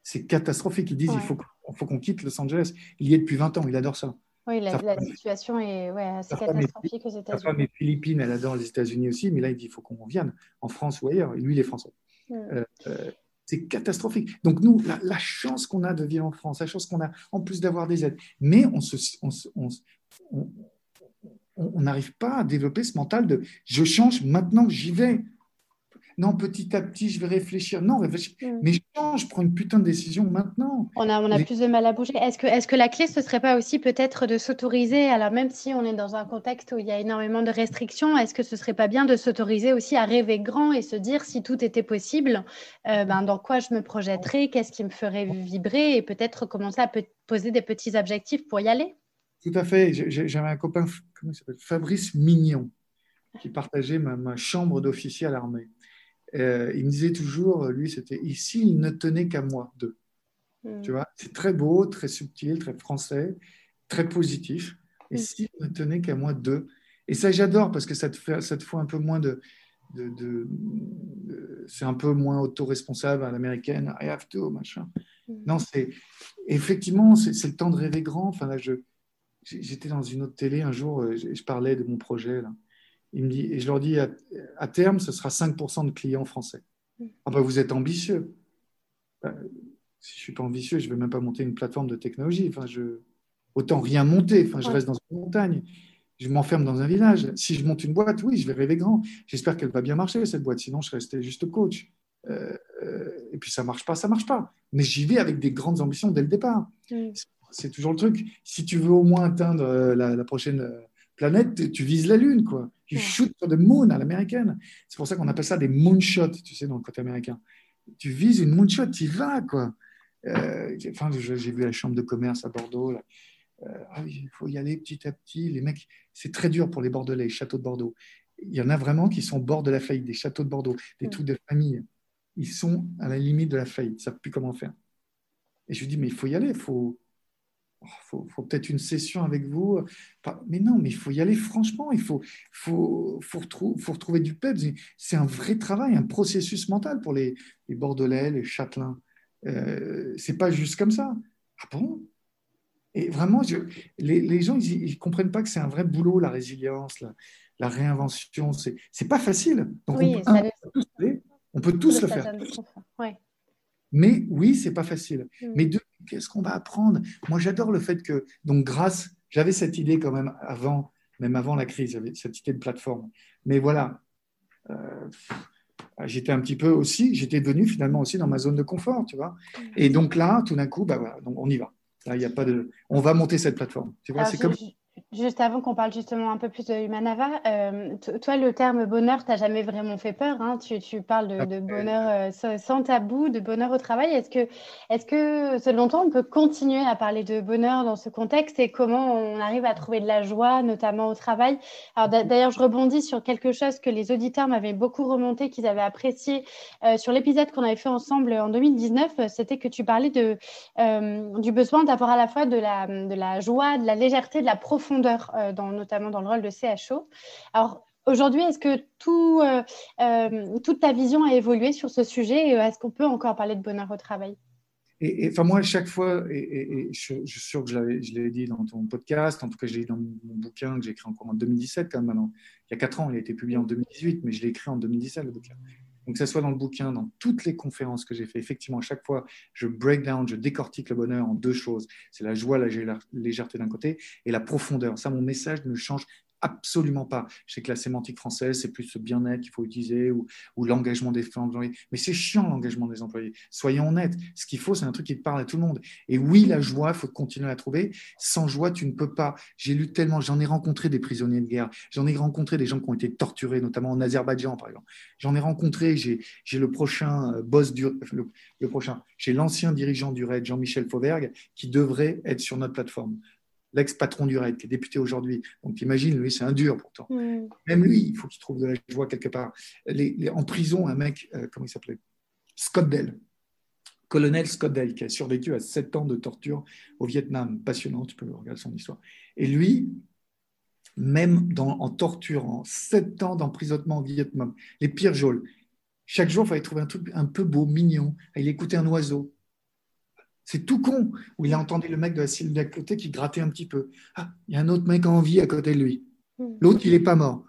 C'est catastrophique. Ils disent il faut, faut qu'on quitte Los Angeles. Il y est depuis 20 ans, il adore ça. Oui, la, situation est ouais, assez catastrophique aux États-Unis. Sa femme est philippine, elle adore les États-Unis aussi, mais là, il dit il faut qu'on vienne en France ou ailleurs. Et lui, il est français. Euh, euh, c'est catastrophique. Donc, nous, la, chance qu'on a de vivre en France, la chance qu'on a en plus d'avoir des aides, mais on on n'arrive pas à développer ce mental de je change maintenant, j'y vais non, petit à petit, je vais réfléchir. Non, réfléchir. Mm. Mais change, prends une putain de décision maintenant. On a, on a plus de mal à bouger. Est-ce que, est que la clé, ce serait pas aussi peut-être de s'autoriser, alors même si on est dans un contexte où il y a énormément de restrictions, est-ce que ce serait pas bien de s'autoriser aussi à rêver grand et se dire si tout était possible, euh, ben, dans quoi je me projetterais, qu'est-ce qui me ferait vibrer et peut-être commencer à poser des petits objectifs pour y aller? Tout à fait. J'avais un copain, comment il s'appelle? Fabrice Mignon, qui partageait ma, ma chambre d'officier à l'armée. Euh, il me disait toujours, lui, c'était ici, il ne tenait qu'à moi d'eux. Hmm. Tu vois, c'est très beau, très subtil, très français, très positif. Et hmm. s'il ne tenait qu'à moi d'eux. Et ça, j'adore parce que ça te fait, ça te fout un peu moins de. de, c'est un peu moins auto-responsable à l'américaine. I have to, machin. Hmm. Non, c'est. Effectivement, c'est le temps de rêver grand. Enfin, là, je. J'étais dans une autre télé un jour, euh, je, parlais de mon projet. Là. Il me dit, et je leur dis, à, terme, ce sera 5% de clients français. Ah ben, vous êtes ambitieux. Ben, si je ne suis pas ambitieux, je ne vais même pas monter une plateforme de technologie. Enfin, je... Autant rien monter. Enfin, je reste dans une montagne. Je m'enferme dans un village. Si je monte une boîte, oui, je vais rêver grand. J'espère qu'elle va bien marcher, cette boîte. Sinon, je restais juste coach. Euh, euh, et puis, ça ne marche pas, ça ne marche pas. Mais j'y vais avec des grandes ambitions dès le départ. C'est toujours le truc. Si tu veux au moins atteindre euh, la prochaine planète, tu vises la Lune, quoi. Tu shoot sur the moon à l'américaine. C'est pour ça qu'on appelle ça des moonshots, tu sais, dans le côté américain. Tu vises une moonshot, tu y vas, quoi. Euh, enfin, j'ai vu la chambre de commerce à Bordeaux. Euh, ah il faut y aller petit à petit. Les mecs, c'est très dur pour les Bordelais, les châteaux de Bordeaux. Il y en a vraiment qui sont au bord de la faillite, des châteaux de Bordeaux, des trucs de famille. Ils sont à la limite de la faillite, ils ne savent plus comment faire. Et je lui dis, mais il faut y aller, il faut, il faut, peut-être une session avec vous. Mais non, mais il faut y aller franchement. Il faut, faut, faut, retrouver du pep. C'est un vrai travail, un processus mental pour les, Bordelais, les Châtelains. Euh, c'est pas juste comme ça. Ah bon? Et vraiment, les, gens, ils ne comprennent pas que c'est un vrai boulot, la résilience, la, réinvention. C'est n'est pas facile. Donc, on, peut, tous, le faire. Mais oui, c'est pas facile. Mm. Mais deux, qu'est-ce qu'on va apprendre? Moi, j'adore le fait que, donc, grâce, j'avais cette idée quand même avant, même avant la crise, j'avais cette idée de plateforme. Mais voilà, euh, j'étais un petit peu aussi, j'étais devenu finalement aussi dans ma zone de confort, tu vois. Mm. Et donc là, tout d'un coup, bah voilà, donc on y va. Là, il y a pas de, on va monter cette plateforme. Tu vois, c'est comme. Juste avant qu'on parle justement un peu plus de Humanava, euh, toi, le terme bonheur t'as jamais vraiment fait peur. Hein tu, tu, parles de, de bonheur euh, sans tabou, de bonheur au travail. Est-ce que, est que, selon toi, on peut continuer à parler de bonheur dans ce contexte et comment on arrive à trouver de la joie, notamment au travail? Alors d'ailleurs, je rebondis sur quelque chose que les auditeurs m'avaient beaucoup remonté, qu'ils avaient apprécié euh, sur l'épisode qu'on avait fait ensemble en 2019. C'était que tu parlais de, du besoin d'avoir à la fois de la, de la joie, de la légèreté, de la profondeur euh, dans, notamment dans le rôle de CHO. Alors, Aujourd'hui, est-ce que tout, euh, euh, toute ta vision a évolué sur ce sujet et est-ce qu'on peut encore parler de bonheur au travail? Et, enfin, moi, à chaque fois, et, je, suis sûr que je l'ai dit dans ton podcast, en tout cas, je l'ai dit dans mon, bouquin que j'ai écrit encore en 2017, quand même maintenant. Il y a 4 ans, il a été publié en 2018, mais je l'ai écrit en 2017, le bouquin. Donc, que ce soit dans le bouquin, dans toutes les conférences que j'ai fait, effectivement, à chaque fois, je break down, je décortique le bonheur en deux choses. C'est la joie, la légèreté d'un côté et la profondeur. Ça, mon message ne change absolument pas. Je sais que la sémantique française, c'est plus ce bien-être qu'il faut utiliser ou, l'engagement des employés. Mais c'est chiant l'engagement des employés. Soyons honnêtes. Ce qu'il faut, c'est un truc qui parle à tout le monde. Et oui, la joie, il faut continuer à trouver. Sans joie, tu ne peux pas. J'ai lu tellement, j'en ai rencontré des prisonniers de guerre. J'en ai rencontré des gens qui ont été torturés, notamment en Azerbaïdjan, par exemple. J'en ai rencontré, j'ai le prochain euh, boss du, le, prochain, j'ai l'ancien dirigeant du RAID, Jean-Michel Fauvergue, qui devrait être sur notre plateforme l'ex-patron du RAID, qui est député aujourd'hui. Donc imagine, lui, c'est un dur pourtant. Mm. Même lui, il faut qu'il trouve de la joie quelque part. Les, en prison, un mec, euh, comment il s'appelait? Scott Dell. Colonel Scott Dell, qui a survécu à sept ans de torture au Vietnam. Passionnant, tu peux regarder son histoire. Et lui, même dans, en torture, en sept ans d'emprisonnement au Vietnam, les pires geôles, chaque jour, il fallait trouver un truc un peu beau, mignon. Il écoutait un oiseau. C'est tout con. Où il a entendu le mec de la cellule d'à côté qui grattait un petit peu. Ah, il y a un autre mec en vie à côté de lui. Hmm. L'autre, il n'est pas mort.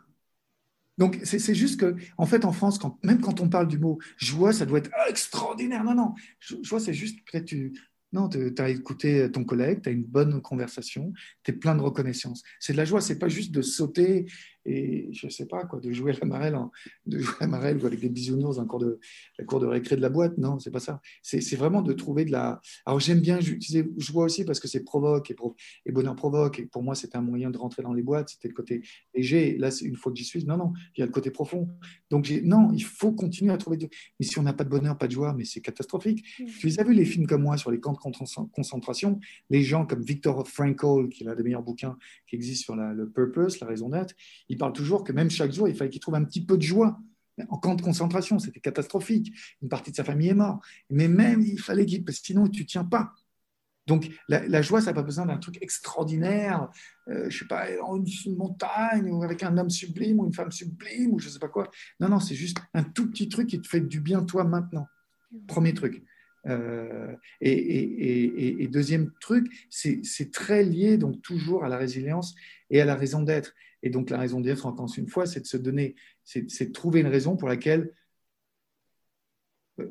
Donc, c'est juste que, en fait, en France, quand, même quand on parle du mot joie, ça doit être extraordinaire. Non, non. Joie, c'est juste peut-être non, tu as écouté ton collègue, tu as une bonne conversation, tu es plein de reconnaissance. C'est de la joie, c'est pas juste de sauter et je sais pas quoi, de jouer à la marelle, de jouer à la marelle ou avec des bisounours dans cours de, la cour de récré de la boîte. Non, c'est pas ça. C'est vraiment de trouver de la. Alors j'aime bien utiliser joie aussi parce que c'est provoque et, et, bonheur provoque. Et pour moi, c'était un moyen de rentrer dans les boîtes. C'était le côté léger. Là, une fois que j'y suis, non, non, il y a le côté profond. Donc non, il faut continuer à trouver. Mais si on n'a pas de bonheur, pas de joie, mais c'est catastrophique. Mmh. Tu les as vu les films comme moi sur les camps de concentration, les gens comme Victor Frankl, qui est l'un des meilleurs bouquins qui existent sur le purpose, la raison d'être il parle toujours que même chaque jour, il fallait qu'il trouve un petit peu de joie. En camp de concentration, c'était catastrophique. Une partie de sa famille est morte. Mais même, il fallait qu'il. Parce que sinon, tu ne tiens pas. Donc, la, joie, ça n'a pas besoin d'un truc extraordinaire, euh, je sais pas, en une montagne, ou avec un homme sublime, ou une femme sublime, ou je ne sais pas quoi. Non, non, c'est juste un tout petit truc qui te fait du bien, toi, maintenant. Premier truc. Euh, et, deuxième truc, c'est très lié, donc, toujours à la résilience et à la raison d'être. Et donc, la raison d'être, encore une fois, c'est de se donner, c'est de trouver une raison pour laquelle euh,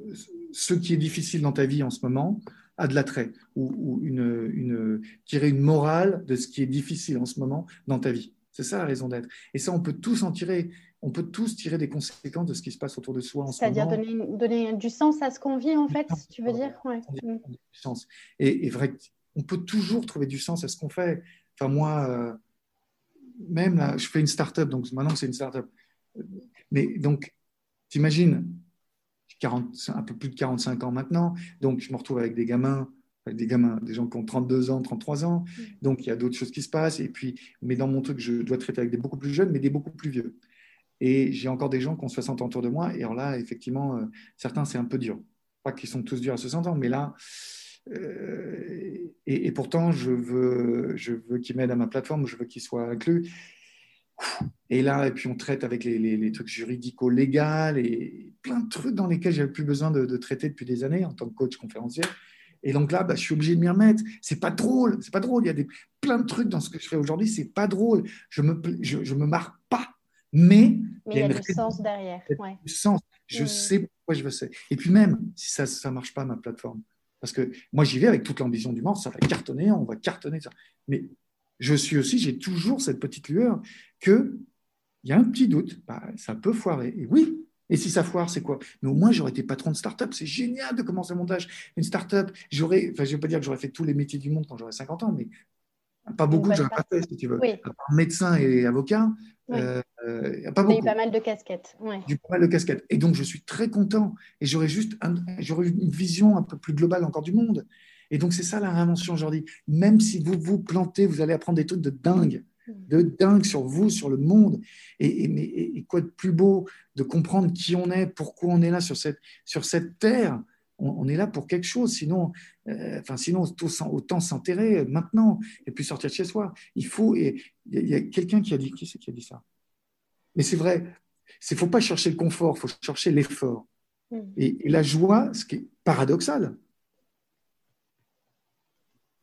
ce qui est difficile dans ta vie en ce moment a de l'attrait, ou, une, une, tirer une morale de ce qui est difficile en ce moment dans ta vie. C'est ça la raison d'être. Et ça, on peut tous en tirer. On peut tous tirer des conséquences de ce qui se passe autour de soi en ce moment. C'est-à-dire donner, donner, du sens à ce qu'on vit, en fait, tu veux dire? ouais. Du sens. Et, et, vrai, on peut toujours trouver du sens à ce qu'on fait. Enfin, moi, euh, même là, je fais une start-up, donc maintenant c'est une start-up. Mais donc, t'imagines, un peu plus de 45 ans maintenant, donc je me retrouve avec des gamins, avec des gamins, des gens qui ont 32 ans, 33 ans, mm. donc il y a d'autres choses qui se passent, et puis, mais dans mon truc, je dois traiter avec des beaucoup plus jeunes, mais des beaucoup plus vieux. Et j'ai encore des gens qui ont 60 ans autour de moi, et alors là, effectivement, euh, certains, c'est un peu dur. Pas qu'ils sont tous durs à 60 ans, mais là, euh, et, pourtant, je veux, je veux qu'il m'aide à ma plateforme, je veux qu'il soit inclus. Et là, et puis on traite avec les, les, trucs juridico-légaux et plein de trucs dans lesquels j'avais plus besoin de, traiter depuis des années en tant que coach conférencier. Et donc là, bah, je suis obligé de m'y remettre. C'est pas drôle, c'est pas drôle. Il y a des, plein de trucs dans ce que je fais aujourd'hui, c'est pas drôle. Je me, je, je me marre pas, mais, il y a, du sens derrière. Ouais. Du sens. Je mmh. sais pourquoi je veux ça. Et puis même si ça ça marche pas ma plateforme, parce que moi, j'y vais avec toute l'ambition du monde, ça va cartonner, on va cartonner ça. Mais je suis aussi, j'ai toujours cette petite lueur que il y a un petit doute, bah, ça peut foirer. Et oui, et si ça foire, c'est quoi? Mais au moins, j'aurais été patron de start-up. C'est génial de commencer un montage. Une start-up, j'aurais, enfin, je ne vais pas dire que j'aurais fait tous les métiers du monde quand j'aurais 50 ans, mais pas beaucoup j'aurais pas fait, si tu veux. médecin et avocat, euh, pas beaucoup. pas mal de casquettes. Du pas mal de casquettes. Et donc, je suis très content. Et j'aurais juste j'aurais une vision un peu plus globale encore du monde. Et donc, c'est ça la réinvention aujourd'hui. Même si vous vous plantez, vous allez apprendre des trucs de dingue, de dingue sur vous, sur le monde. Et, et, quoi de plus beau de comprendre qui on est, pourquoi on est là sur cette, sur cette terre on, est là pour quelque chose. Sinon, euh, enfin, sinon autant s'enterrer maintenant et puis sortir de chez soi. Il faut. Et il y a, quelqu'un qui a dit. Qui c'est qui a dit ça? Mais c'est vrai. Il ne faut pas chercher le confort, il faut chercher l'effort. Mm. Et, la joie, ce qui est paradoxal,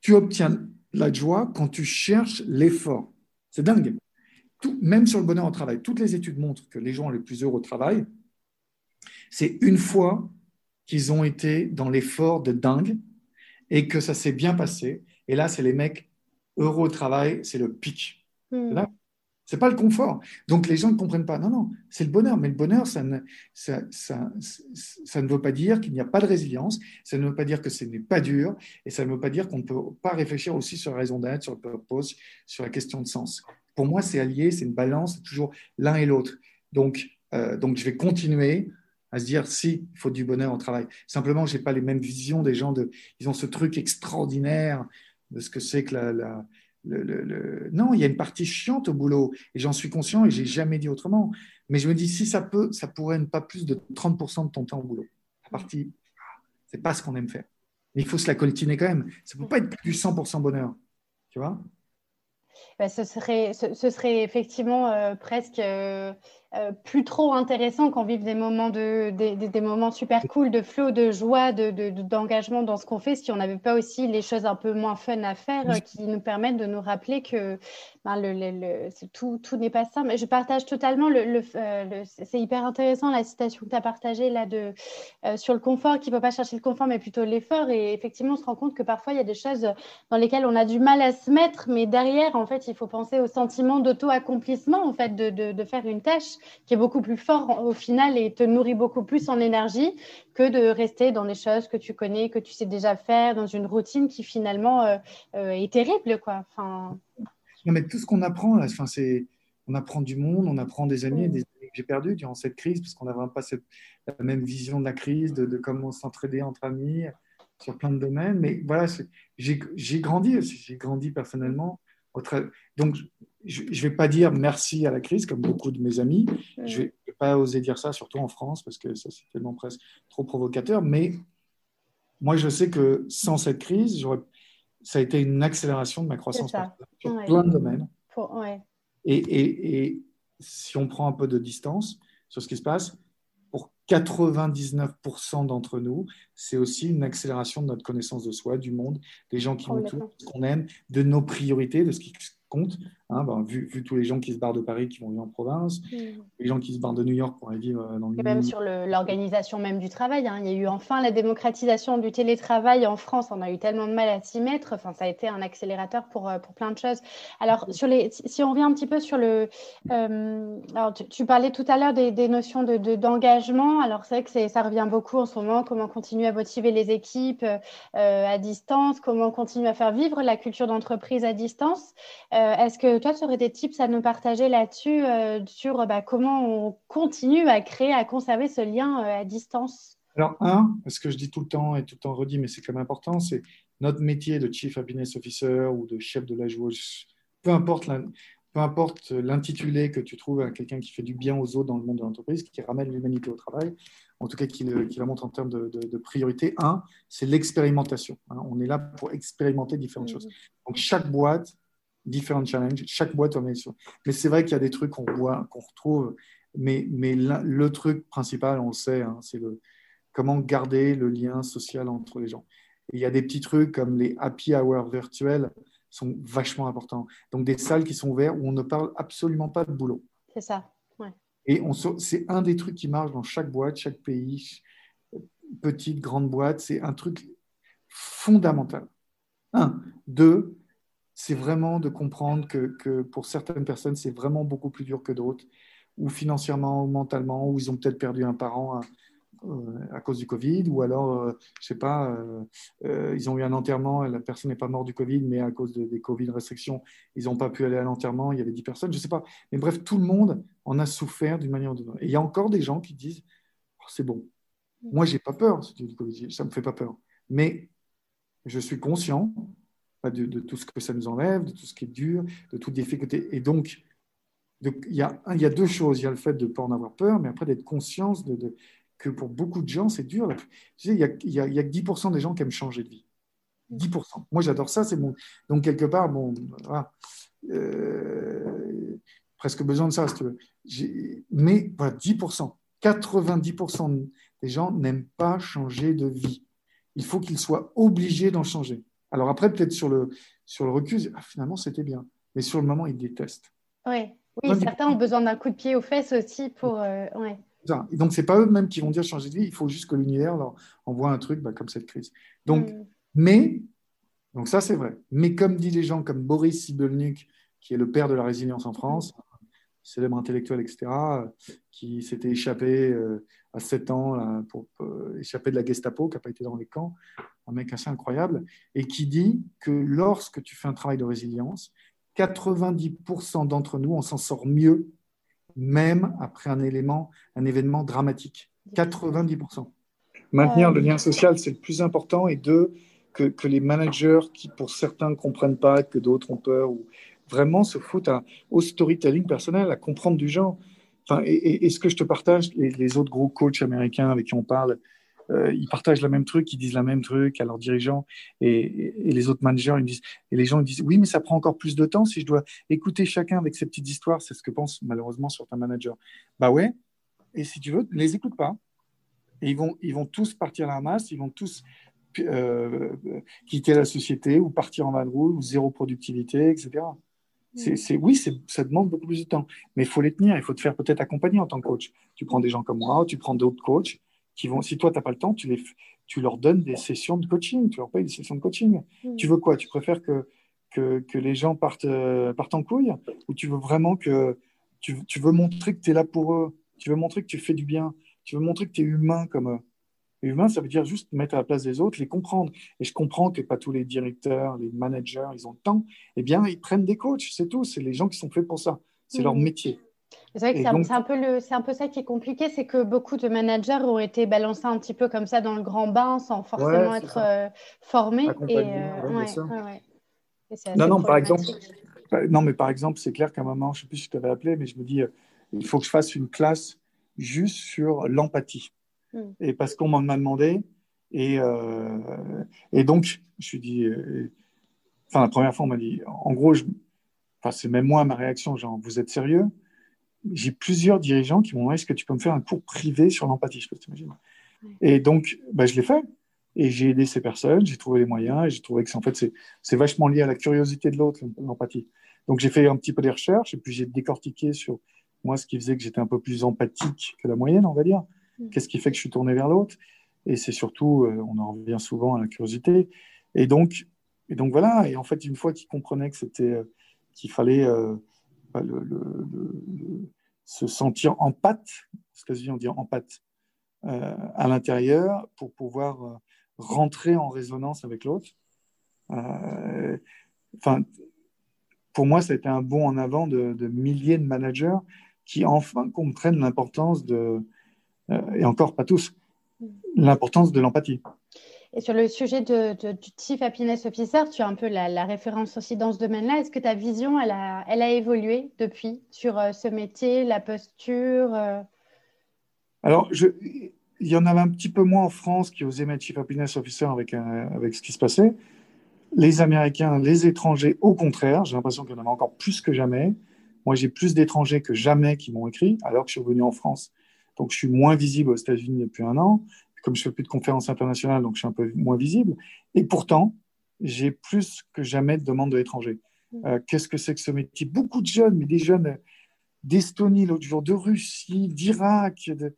tu obtiens la joie quand tu cherches l'effort. C'est dingue. Tout, même sur le bonheur au travail, toutes les études montrent que les gens les plus heureux au travail, c'est une fois qu'ils ont été dans l'effort de dingue et que ça s'est bien passé. Et là, c'est les mecs heureux au travail, c'est le pic. Hmm. C'est pas le confort. Donc les gens ne comprennent pas. Non, non, c'est le bonheur. Mais le bonheur, ça ne, ça, ça, ça ne veut pas dire qu'il n'y a pas de résilience. Ça ne veut pas dire que ce n'est pas dur. Et ça ne veut pas dire qu'on ne peut pas réfléchir aussi sur la raison d'être, sur le purpose, sur la question de sens. Pour moi, c'est allié, c'est une balance, c'est toujours l'un et l'autre. Donc, euh, donc je vais continuer à se dire si il faut du bonheur au travail. Simplement, j'ai pas les mêmes visions des gens. De, ils ont ce truc extraordinaire de ce que c'est que la le, Non, il y a une partie chiante au boulot, et j'en suis conscient, et j'ai jamais dit autrement. Mais je me dis, si ça peut, ça pourrait ne pas plus de 30% de ton temps au boulot. La partie, c'est pas ce qu'on aime faire. Mais il faut se la coltiner quand même. Ça peut pas être plus du 100% bonheur. Tu vois? Bah, ce, serait, ce, serait effectivement euh, presque euh, euh, plus trop intéressant qu'on vive des moments, de, des, des, moments super cool, de flow, de joie, d'engagement de, dans ce qu'on fait, si on n'avait pas aussi les choses un peu moins fun à faire euh, qui nous permettent de nous rappeler que ben, le, le, tout, tout n'est pas simple. Je partage totalement, le, euh, c'est hyper intéressant la citation que tu as partagée là de, sur le confort, qui ne peut pas chercher le confort mais plutôt l'effort. Et effectivement, on se rend compte que parfois il y a des choses dans lesquelles on a du mal à se mettre, mais derrière, en fait, il faut penser au sentiment d'auto-accomplissement, en fait, de, de faire une tâche qui est beaucoup plus fort au final et te nourrit beaucoup plus en énergie que de rester dans des choses que tu connais, que tu sais déjà faire, dans une routine qui finalement euh, euh, est terrible. Quoi. Enfin... Non, mais tout ce qu'on apprend, là, enfin, c'est, on apprend du monde, on apprend des années, des années que j'ai perdues durant cette crise, parce qu'on n'avait pas cette, la même vision de la crise, de, comment s'entraider entre amis sur plein de domaines. Mais voilà, j'ai, grandi, j'ai grandi personnellement. Donc, je ne vais pas dire merci à la crise, comme beaucoup de mes amis. Je ne vais pas oser dire ça, surtout en France, parce que ça, c'est tellement presque trop provocateur. Mais moi, je sais que sans cette crise, ça a été une accélération de ma croissance sur plein de domaines. Et, et, et, si on prend un peu de distance sur ce qui se passe, pour 99% d'entre nous, c'est aussi une accélération de notre connaissance de soi, du monde, des gens qui nous touchent, ce qu'on aime, de nos priorités, de ce qui compte. Hein, ben, vu, vu, tous les gens qui se barrent de Paris qui vont vivre en province, mm. les gens qui se barrent de New York pour aller vivre euh, dans le Et même sur l'organisation même du travail. Hein. Il y a eu enfin la démocratisation du télétravail en France. On a eu tellement de mal à s'y mettre. Enfin, ça a été un accélérateur pour, euh, pour plein de choses. Alors, sur les, si on revient un petit peu sur le... Euh, alors, tu, parlais tout à l'heure des, des, notions d'engagement. De, alors, c'est vrai que ça revient beaucoup en ce moment. Comment continuer à motiver les équipes à distance? Comment continuer à faire vivre la culture d'entreprise à distance? Est-ce que toi, tu aurais des tips à nous partager là-dessus, euh, sur bah, comment on continue à créer, à conserver ce lien euh, à distance? Alors, un, ce que je dis tout le temps et tout le temps redit, mais c'est quand même important, c'est notre métier de Chief Happiness Officer ou de chef de la joie, peu importe peu importe l'intitulé que tu trouves à quelqu'un qui fait du bien aux autres dans le monde de l'entreprise, qui ramène l'humanité au travail, en tout cas qui, la montre en termes de, priorité. Un, c'est l'expérimentation. Hein. On est là pour expérimenter différentes mmh. choses. Donc chaque boîte différents challenges. Chaque boîte en est Mais c'est vrai qu'il y a des trucs qu'on voit, qu'on retrouve. Mais, mais le truc principal, on le sait, hein, c'est le, comment garder le lien social entre les gens. Et il y a des petits trucs comme les happy hours virtuels sont vachement importants. Donc des salles qui sont ouvertes où on ne parle absolument pas de boulot. C'est ça. Et c'est un des trucs qui marche dans chaque boîte, chaque pays, petite, grande boîte. C'est un truc fondamental. Un. Deux, c'est vraiment de comprendre que, pour certaines personnes, c'est vraiment beaucoup plus dur que d'autres, ou financièrement, ou mentalement, ou ils ont peut-être perdu un parent à, euh, cause du Covid, ou alors, je euh, je sais pas, euh, ils ont eu un enterrement, la personne n'est pas morte du Covid, mais à cause des Covid restrictions, ils n'ont pas pu aller à l'enterrement, il y avait 10 personnes, je sais pas. Mais bref, tout le monde en a souffert d'une manière ou d'une autre. Et il y a encore des gens qui disent, oh, c'est bon, moi, j'ai pas peur du Covid, ça me fait pas peur. Mais je suis conscient de, de, tout ce que ça nous enlève, de tout ce qui est dur, de toutes les difficultés. Et donc, il y, a, il y a deux choses. Il y a le fait de ne pas en avoir peur, mais après d'être conscience de, que pour beaucoup de gens, c'est dur. Tu sais, il n'y a, que 10% des gens qui aiment changer de vie. 10%. Moi, j'adore ça. C'est. Donc, quelque part, bon, voilà. Euh, presque besoin de ça, si tu veux. Mais voilà, 10%. 90% des gens n'aiment pas changer de vie. Il faut qu'ils soient obligés d'en changer. Alors après, peut-être sur le, sur le recul, ah, finalement, c'était bien. Mais sur le moment, ils détestent. oui, certains ont besoin d'un coup de pied aux fesses aussi pour. Euh, ouais. Et donc, ce n'est pas eux-mêmes qui vont dire changer de vie, il faut juste que l'univers leur envoie un truc bah, comme cette crise. Donc, mm. mais, donc ça, c'est vrai. Mais comme dit les gens comme Boris Cybelnyk, qui est le père de la résilience en France, célèbre intellectuel, etc., qui s'était échappé à 7 ans pour, échapper de la Gestapo, qui n'a pas été dans les camps, un mec assez incroyable, et qui dit que lorsque tu fais un travail de résilience, 90% d'entre nous, on s'en sort mieux, même après un, élément, un événement dramatique. 90%. Maintenir le lien social, c'est le plus important. Et deux, que, que, les managers qui, pour certains, ne comprennent pas, que d'autres ont peur, ou vraiment se foutent au storytelling personnel, à comprendre du genre. Et, ce que je te partage, les, autres gros coachs américains avec qui on parle, euh, ils partagent le même truc, ils disent la même truc à leurs dirigeants et, les autres managers, ils disent, et les gens ils disent, oui, mais ça prend encore plus de temps si je dois écouter chacun avec ses petites histoires, c'est ce que pensent malheureusement certains managers. Bah ouais, et si tu veux, ne les écoute pas. Ils vont, ils vont tous partir à la masse, ils vont tous euh, quitter la société ou partir en vadrouille ou zéro productivité, etc. C'est, oui, ça demande beaucoup plus de temps, mais il faut les tenir, il faut te faire peut-être accompagner en tant que coach. Tu prends des gens comme moi, tu prends d'autres coachs qui vont, si toi, tu n'as pas le temps, tu, les, tu leur donnes des sessions de coaching, tu leur payes des sessions de coaching. Tu veux quoi? Tu préfères que, que, que, les gens partent, euh, partent en couille? Ou tu veux vraiment que tu, tu veux montrer que tu es là pour eux? Tu veux montrer que tu fais du bien? Tu veux montrer que tu es humain comme eux? Humain, ça veut dire juste mettre à la place des autres, les comprendre. Et je comprends que pas tous les directeurs, les managers, ils ont le temps. Eh bien, ils prennent des coachs, c'est tout. C'est les gens qui sont faits pour ça. C'est leur mm. métier. C'est vrai que c'est un, peu le, c'est un peu ça qui est compliqué, c'est que beaucoup de managers ont été balancés un petit peu comme ça dans le grand bain sans forcément être euh, formés. Et, non, non, par exemple, non, mais par exemple, c'est clair qu'à un moment, je ne sais plus si je t'avais appelé, mais je me dis, euh, il faut que je fasse une classe juste sur l'empathie. Hmm. Et parce qu'on m'en a demandé, et, euh, et donc, je suis dit, enfin, la première fois, on m'a dit, en gros, je, enfin, c'est même moi ma réaction, genre, vous êtes sérieux? J'ai plusieurs dirigeants qui m'ont dit est-ce que tu peux me faire un cours privé sur l'empathie? Je peux t'imaginer. Et donc, bah, je l'ai fait. Et j'ai aidé ces personnes, j'ai trouvé les moyens, et j'ai trouvé que en fait, c'est vachement lié à la curiosité de l'autre, l'empathie. Donc, j'ai fait un petit peu des recherches, et puis j'ai décortiqué sur moi ce qui faisait que j'étais un peu plus empathique que la moyenne, on va dire. Mm. Qu'est-ce qui fait que je suis tourné vers l'autre? Et c'est surtout, euh, on en revient souvent à la curiosité. Et donc, et donc voilà. Et en fait, une fois qu'ils comprenaient que c'était, euh, qu'il fallait euh, le, se sentir en pâte, ce on dit en pâte, euh, à l'intérieur pour pouvoir rentrer en résonance avec l'autre. Enfin, pour moi, ça a été un bond en avant de, milliers de managers qui enfin comprennent l'importance de, et encore pas tous, l'importance de l'empathie. Et sur le sujet de, du Chief Happiness Officer, tu as un peu la, référence aussi dans ce domaine-là. Est-ce que ta vision, elle a, elle a évolué depuis sur euh, ce métier, la posture euh? Alors, je, il y en avait un petit peu moins en France qui osaient mettre Chief Happiness Officer avec, avec ce qui se passait. Les Américains, les étrangers, au contraire, j'ai l'impression qu'il y en avait encore plus que jamais. Moi, j'ai plus d'étrangers que jamais qui m'ont écrit, alors que je suis revenu en France. Donc, je suis moins visible aux États-Unis depuis un an comme je fais plus de conférences internationales, donc je suis un peu moins visible. Et pourtant, j'ai plus que jamais de demandes de l'étranger. Mm. Euh, qu'est-ce que c'est que ce métier? Beaucoup de jeunes, mais des jeunes d'Estonie l'autre jour, de Russie, d'Irak, de,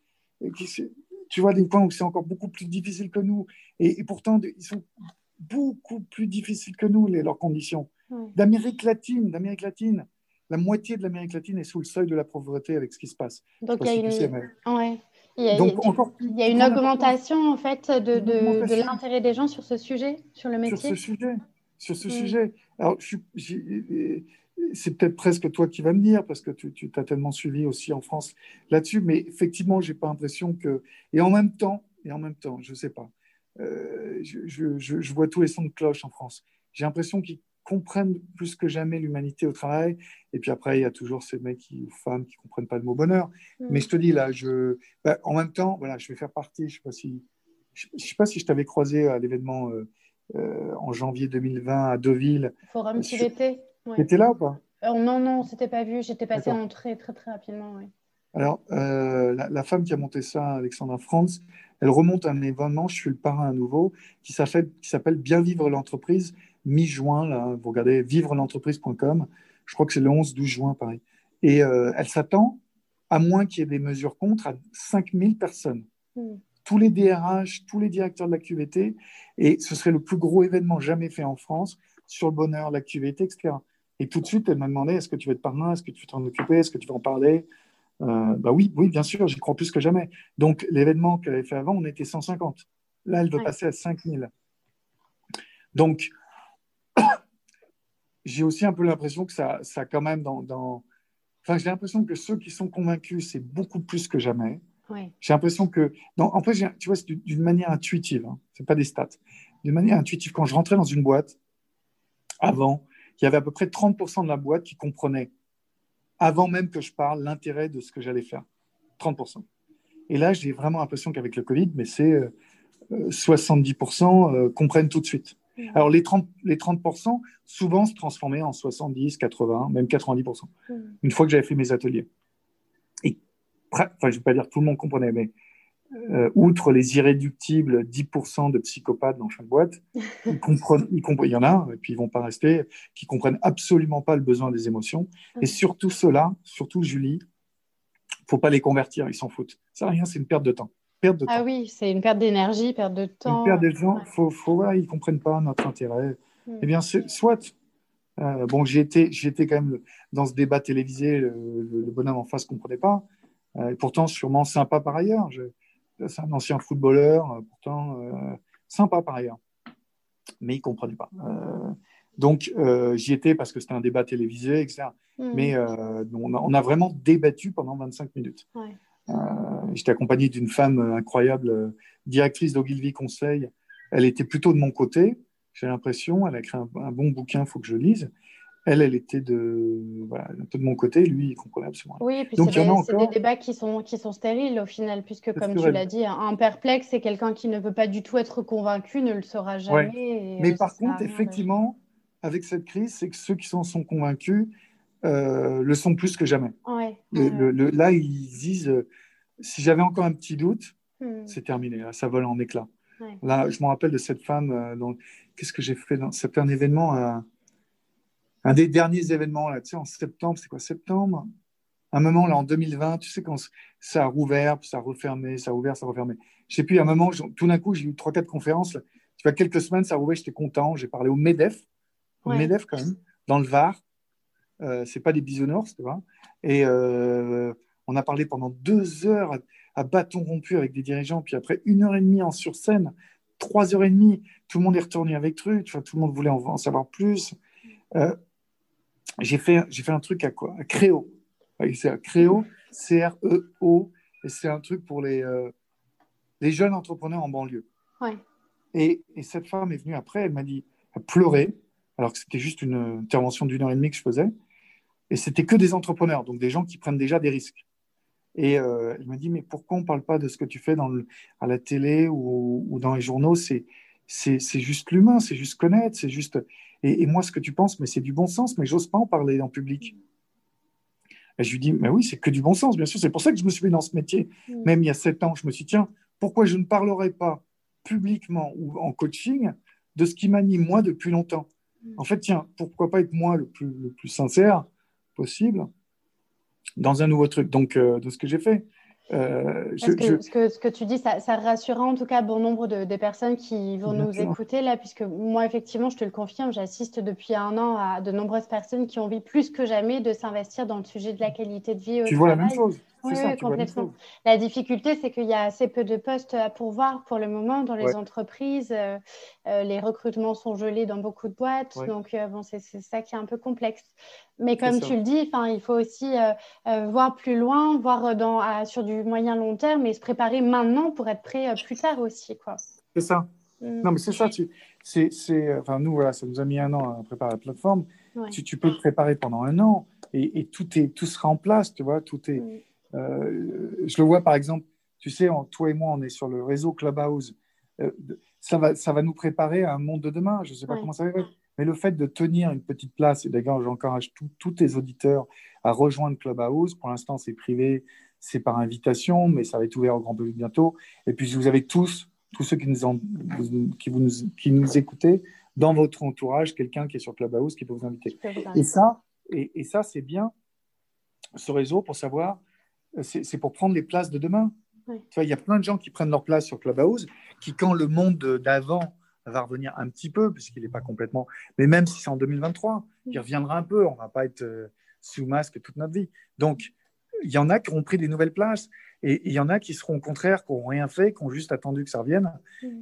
tu vois, des points où c'est encore beaucoup plus difficile que nous. Et, pourtant, ils sont beaucoup plus difficiles que nous, les, leurs conditions. D'Amérique latine, d'Amérique latine. La moitié de l'Amérique latine est sous le seuil de la pauvreté avec ce qui se passe. Donc, il y a une... ouais. Il y a, Donc, encore il y a une augmentation en fait de, de, de l'intérêt des gens sur ce sujet, sur le métier. Sur ce sujet, sur ce mm. sujet. Alors, c'est peut-être presque toi qui vas me dire, parce que tu, tu t'as tellement suivi aussi en France là-dessus, mais effectivement, j'ai pas l'impression que. Et en même temps, et en même temps, je sais pas. Euh, je, je, je, vois tous les sons de cloche en France. J'ai l'impression qu'ils comprennent plus que jamais l'humanité au travail. Et puis après, il y a toujours ces mecs qui, ou femmes qui comprennent pas le mot bonheur. Mm. Mais je te dis, là, je, bah, en même temps, voilà, je vais faire partie. Je sais pas si, je, sais pas si je t'avais croisé à l'événement euh, euh, en janvier 2020 à Deauville. Forum CVT. Tu étais là ou pas? Euh, Non, non, c'était pas vu. J'étais passé en très, très, très rapidement. Alors, la, la, femme qui a monté ça, Alexandra Franz, elle remonte à un événement, je suis le parrain à nouveau, qui s'appelle Bien vivre l'entreprise, mi-juin, là, vous regardez vivre-l'entreprise.com, je crois que c'est le 11-12 juin, pareil. Et euh, elle s'attend, à moins qu'il y ait des mesures contre, à 5000 personnes. Hmm. Tous les DRH, tous les directeurs de la QVT, et ce serait le plus gros événement jamais fait en France sur le bonheur, la QVT, etc. Et tout de suite, elle m'a demandé est-ce que tu veux être parrain? Est-ce que tu veux t'en occuper? Est-ce que tu veux en parler? Euh, Bah oui, oui, bien sûr, j'y crois plus que jamais. Donc, l'événement qu'elle avait fait avant, on était 150. Là, elle veut passer à 5000. Donc, j'ai aussi un peu l'impression que ça, ça quand même dans, dans... Enfin, j'ai l'impression que ceux qui sont convaincus, c'est beaucoup plus que jamais. J'ai l'impression que, en fait, tu vois, c'est d'une manière intuitive, hein. c'est pas des stats. D'une manière intuitive, quand je rentrais dans une boîte, avant, il y avait à peu près 30% de la boîte qui comprenait, avant même que je parle, l'intérêt de ce que j'allais faire. 30%. Et là, j'ai vraiment l'impression qu'avec le Covid, mais c'est 70% euh, euh, comprennent tout de suite. Mmh. Alors, les 30%, les 30% souvent se transformaient en 70, 80, même 90%, mmh. une fois que j'avais fait mes ateliers. Et, enfin, je ne vais pas dire que tout le monde comprenait, mais euh, outre les irréductibles 10% de psychopathes dans chaque boîte, [LAUGHS] ils comprennent, ils comprennent, il y en a, et puis ils vont pas rester, qui comprennent absolument pas le besoin des émotions. Et surtout ceux-là, surtout Julie, faut pas les convertir, ils s'en foutent. Ça rien, c'est une perte de temps. Perte de ah oui, c'est une perte d'énergie, perte de temps. Une perte de gens, faut, faut, ils comprennent pas notre intérêt. Hmm. Eh bien, soit. Euh, bon, j'étais quand même dans ce débat télévisé, le, bonhomme en face comprenait pas. Euh, et pourtant, sûrement sympa par ailleurs. C'est un ancien footballeur, euh, pourtant euh, sympa par ailleurs. Mais il ne comprenait pas. Euh, donc, j'y étais parce que c'était un débat télévisé, etc. Hmm. Mais on a, vraiment débattu pendant 25 minutes. J'étais accompagné d'une femme incroyable, directrice d'Ogilvy Conseil. Elle était plutôt de mon côté, j'ai l'impression. Elle a écrit un, un bon bouquin, il faut que je lise. Elle, elle était de, voilà, un peu de mon côté, lui, il comprenait absolument. Oui, et puis c'est des, des, débats qui sont, qui sont stériles au final, puisque comme tu l'as dit, un perplexe, c'est quelqu'un qui ne veut pas du tout être convaincu, ne le sera jamais. Mais par contre, effectivement, avec cette crise, c'est que ceux qui sont, sont convaincus euh, le sont plus que jamais. là, ils disent, euh, si j'avais encore un petit doute, hmm. c'est terminé, ça vole en éclats. Là, je me rappelle de cette femme, euh, qu'est-ce que j'ai fait dans... C'était un événement un des derniers événements, là, tu sais, en septembre, c'est quoi, septembre? Un moment, là, en 2020, tu sais, quand ça a rouvert, puis ça a refermé, ça a ouvert, ça a refermé. Je sais plus, à un moment, tout d'un coup, j'ai eu trois, quatre conférences. Là. Tu vois, quelques semaines, ça a rouvert, j'étais content. J'ai parlé au MEDEF, au MEDEF quand même, dans le Var. Euh, c'est pas des bisounours, tu vois. Et euh, on a parlé pendant deux heures à, bâton rompu avec des dirigeants, puis après une heure et demie en sur scène, trois heures et demie, tout le monde est retourné avec truc, tu vois, tout le monde voulait en, savoir plus. Euh, j'ai fait, j'ai fait un truc à quoi? À Créo. C'est Créo, C-R-E-O, et c'est un truc pour les, euh, les jeunes entrepreneurs en banlieue. Et, et, cette femme est venue après, elle m'a dit, elle pleurait, alors que c'était juste une intervention d'une heure et demie que je faisais, et c'était que des entrepreneurs, donc des gens qui prennent déjà des risques. Et euh, elle m'a dit, mais pourquoi on ne parle pas de ce que tu fais dans le, à la télé ou, ou dans les journaux? C'est c'est juste l'humain, c'est juste connaître, c'est juste. Et, moi, ce que tu penses, mais c'est du bon sens, mais j'ose pas en parler en public. Et je lui dis, mais oui, c'est que du bon sens, bien sûr. C'est pour ça que je me suis mis dans ce métier. Mm. Même il y a sept ans, je me suis dit, tiens, pourquoi je ne parlerai pas publiquement ou en coaching de ce qui m'anime moi depuis longtemps? Mm. En fait, tiens, pourquoi pas être moi le plus, le plus sincère? Possible dans un nouveau truc. Donc, euh, de ce que j'ai fait. Euh, ce, que, ce, que, tu dis, ça, ça, rassurera en tout cas bon nombre de, des personnes qui vont nous écouter là, puisque moi, effectivement, je te le confirme, j'assiste depuis un an à de nombreuses personnes qui ont envie plus que jamais de s'investir dans le sujet de la qualité de vie. Au tu vois la même chose oui, complètement. La difficulté, c'est qu'il y a assez peu de postes à pourvoir pour le moment dans les entreprises. Euh, les recrutements sont gelés dans beaucoup de boîtes. Donc, euh, bon, c'est ça qui est un peu complexe. Mais comme tu le dis, il faut aussi voir plus loin, voir dans, sur du moyen long terme et se préparer maintenant pour être prêt plus tard aussi. C'est ça. Mm. Non, mais c'est ça. Tu, enfin, nous, voilà, ça nous a mis un an à préparer la plateforme. Tu, tu, peux te préparer pendant un an et, et, tout, est, tout sera en place, tu vois. Tout est. Mm. Euh, je le vois par exemple, tu sais, toi et moi, on est sur le réseau Clubhouse. Euh, ça, va, ça va nous préparer à un monde de demain. Je ne sais pas comment ça va être. Mais le fait de tenir une petite place, et d'ailleurs, j'encourage tous tes auditeurs à rejoindre Clubhouse. Pour l'instant, c'est privé, c'est par invitation, mais ça va être ouvert au grand public bientôt. Et puis, vous avez tous, tous ceux qui nous, qui vous, qui nous écoutez, dans votre entourage, quelqu'un qui est sur Clubhouse qui peut vous inviter. Et ça, et, et ça c'est bien, ce réseau, pour savoir c'est pour prendre les places de demain. il y a plein de gens qui prennent leur place sur Clubhouse, qui, quand le monde d'avant va revenir un petit peu, puisqu'il n'est pas complètement. Mais même si c'est en 2023, il reviendra un peu. On ne va pas être euh, sous masque toute notre vie. Donc, il y en a qui ont pris des nouvelles places et il y en a qui seront au contraire, qui n'ont rien fait, qui ont juste attendu que ça revienne.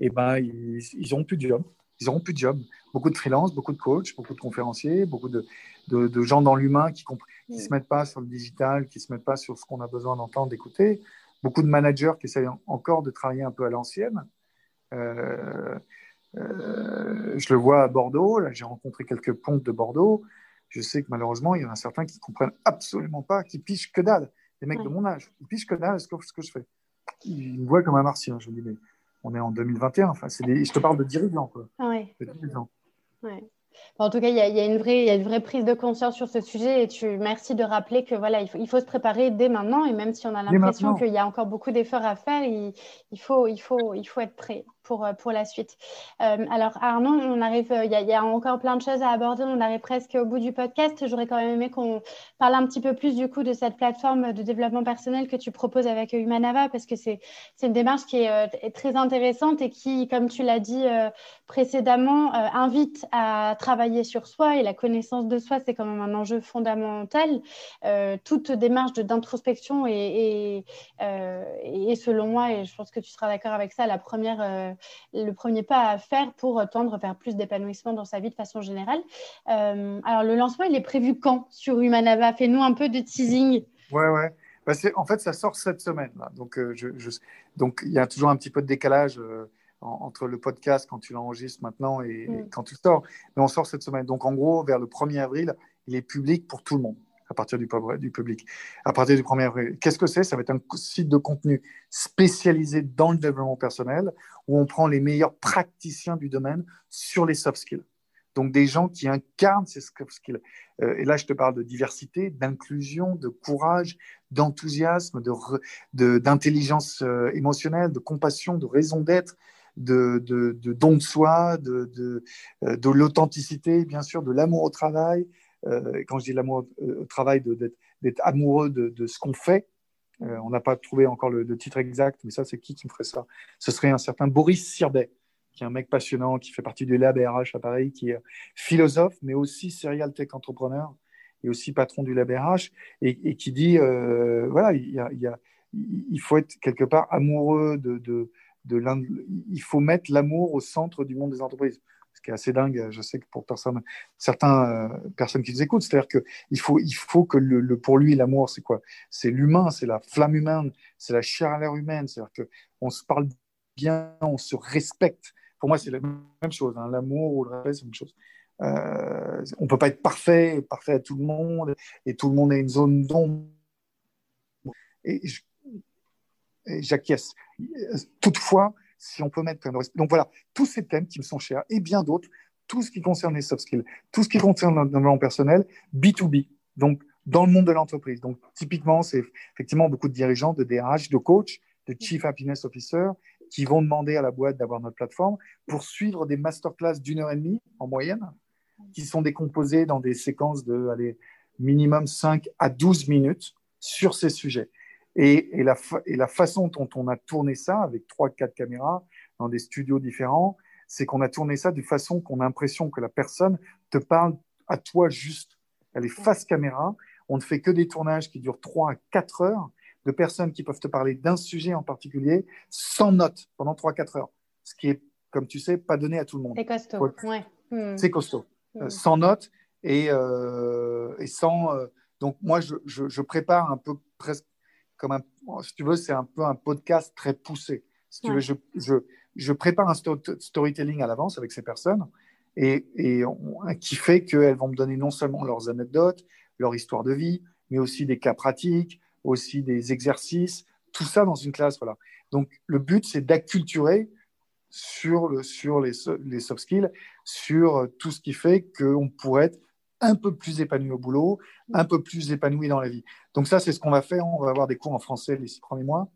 Et ben, ils n'auront plus de job. Ils n'auront plus de job. Beaucoup de freelance, beaucoup de coachs, beaucoup de conférenciers, beaucoup de, de, gens dans l'humain qui ne se mettent pas sur le digital, qui ne se mettent pas sur ce qu'on a besoin d'entendre, d'écouter. Beaucoup de managers qui essayent encore de travailler un peu à l'ancienne. Euh, euh, je le vois à Bordeaux, j'ai rencontré quelques pontes de Bordeaux. Je sais que malheureusement, il y en a certains qui ne comprennent absolument pas, qui pichent que dalle. Les mecs de mon âge, ils pichent que dalle ce que, ce que je fais. Ils me voient comme un martien. Je me dis, mais on est en 2021. Enfin, je te parle de dirigeants. Quoi. Ah ouais. En tout cas, il y, a, une vraie, il y a une vraie prise de conscience sur ce sujet et tu merci de rappeler que voilà, il faut, il faut se préparer dès maintenant et même si on a l'impression qu'il y a encore beaucoup d'efforts à faire, il, faut, il, faut, il faut être prêt pour, euh, pour la suite. Euh, alors Arnaud, on arrive, euh, il y, a, encore plein de choses à aborder, on arrive presque au bout du podcast. J'aurais quand même aimé qu'on parle un petit peu plus du coup de cette plateforme de développement personnel que tu proposes avec Humanava parce que c'est une démarche qui est, très intéressante et qui, comme tu l'as dit précédemment, invite à travailler sur soi et la connaissance de soi, c'est quand même un enjeu fondamental. toute démarche d'introspection est, est, selon moi, et je pense que tu seras d'accord avec ça, la première le premier pas à faire pour tendre vers plus d'épanouissement dans sa vie de façon générale. Euh, alors, le lancement, il est prévu quand sur Humanava? Fais-nous un peu de teasing. Ouais, ouais. Bah, en fait, ça sort cette semaine. Là. Donc, euh, je, donc, il y a toujours un petit peu de décalage euh, entre le podcast quand tu l'enregistres maintenant et, mm. quand tu sors. Mais on sort cette semaine. Donc, en gros, vers le 1er avril, il est public pour tout le monde à partir du, du public. À partir du 1er avril. Qu'est-ce que c'est? Ça va être un site de contenu spécialisé dans le développement personnel où on prend les meilleurs praticiens du domaine sur les soft skills. Donc des gens qui incarnent ces soft skills. Euh, et là, je te parle de diversité, d'inclusion, de courage, d'enthousiasme, d'intelligence de, euh, émotionnelle, de compassion, de raison d'être, de, de, de, don de soi, de, de, euh, de l'authenticité, bien sûr, de l'amour au travail, quand je dis l'amour euh, au travail, d'être amoureux de, ce qu'on fait. Euh, on n'a pas trouvé encore le, titre exact, mais ça, c'est qui qui me ferait ça? Ce serait un certain Boris Sirbet, qui est un mec passionnant, qui fait partie du Lab RH à Paris, qui est philosophe, mais aussi serial tech entrepreneur et aussi patron du Lab RH, et, qui dit voilà, il, faut être quelque part amoureux de, de il faut mettre l'amour au centre du monde des entreprises qui est assez dingue, je sais que pour personne, certaines euh, personnes qui nous écoutent, c'est-à-dire qu'il faut, il faut que le, pour lui, l'amour, c'est quoi? C'est l'humain, c'est la flamme humaine, c'est la chaleur humaine, c'est-à-dire qu'on se parle bien, on se respecte. Pour moi, c'est la même chose, hein. l'amour ou le respect, c'est la même chose. Euh, on ne peut pas être parfait, parfait à tout le monde, et tout le monde a une zone d'ombre. Et j'acquiesce. Toutefois, si on peut mettre Donc voilà, tous ces thèmes qui me sont chers et bien d'autres, tout ce qui concerne les soft skills, tout ce qui concerne le développement personnel, B2B, donc dans le monde de l'entreprise. Donc typiquement, c'est effectivement beaucoup de dirigeants, de DRH, de coachs, de Chief Happiness Officer qui vont demander à la boîte d'avoir notre plateforme pour suivre des masterclass d'une heure et demie en moyenne, qui sont décomposées dans des séquences de allez, minimum 5 à 12 minutes sur ces sujets. Et, la, et, la, façon dont on a tourné ça, avec trois, quatre caméras dans des studios différents, c'est qu'on a tourné ça de façon qu'on a l'impression que la personne te parle à toi juste. Elle est face caméra. On ne fait que des tournages qui durent trois à quatre heures de personnes qui peuvent te parler d'un sujet en particulier sans notes pendant trois à quatre heures. Ce qui est, comme tu sais, pas donné à tout le monde. C'est costaud. Ouais. Hmm. C'est costaud. Euh, hmm. sans notes et, euh, et sans. Euh, donc, moi, je, je, je, prépare un peu presque comme un, si tu veux, c'est un peu un podcast très poussé. Si tu veux, je, je, je, prépare un storytelling à l'avance avec ces personnes et, et qui fait qu'elles vont me donner non seulement leurs anecdotes, leur histoire de vie, mais aussi des cas pratiques, aussi des exercices, tout ça dans une classe. Voilà. Donc, le but, c'est d'acculturer sur, le, sur les, les soft skills, sur tout ce qui fait qu'on pourrait être un peu plus épanoui au boulot, un peu plus épanoui dans la vie. Donc ça, c'est ce qu'on va faire. On va avoir des cours en français les six premiers mois.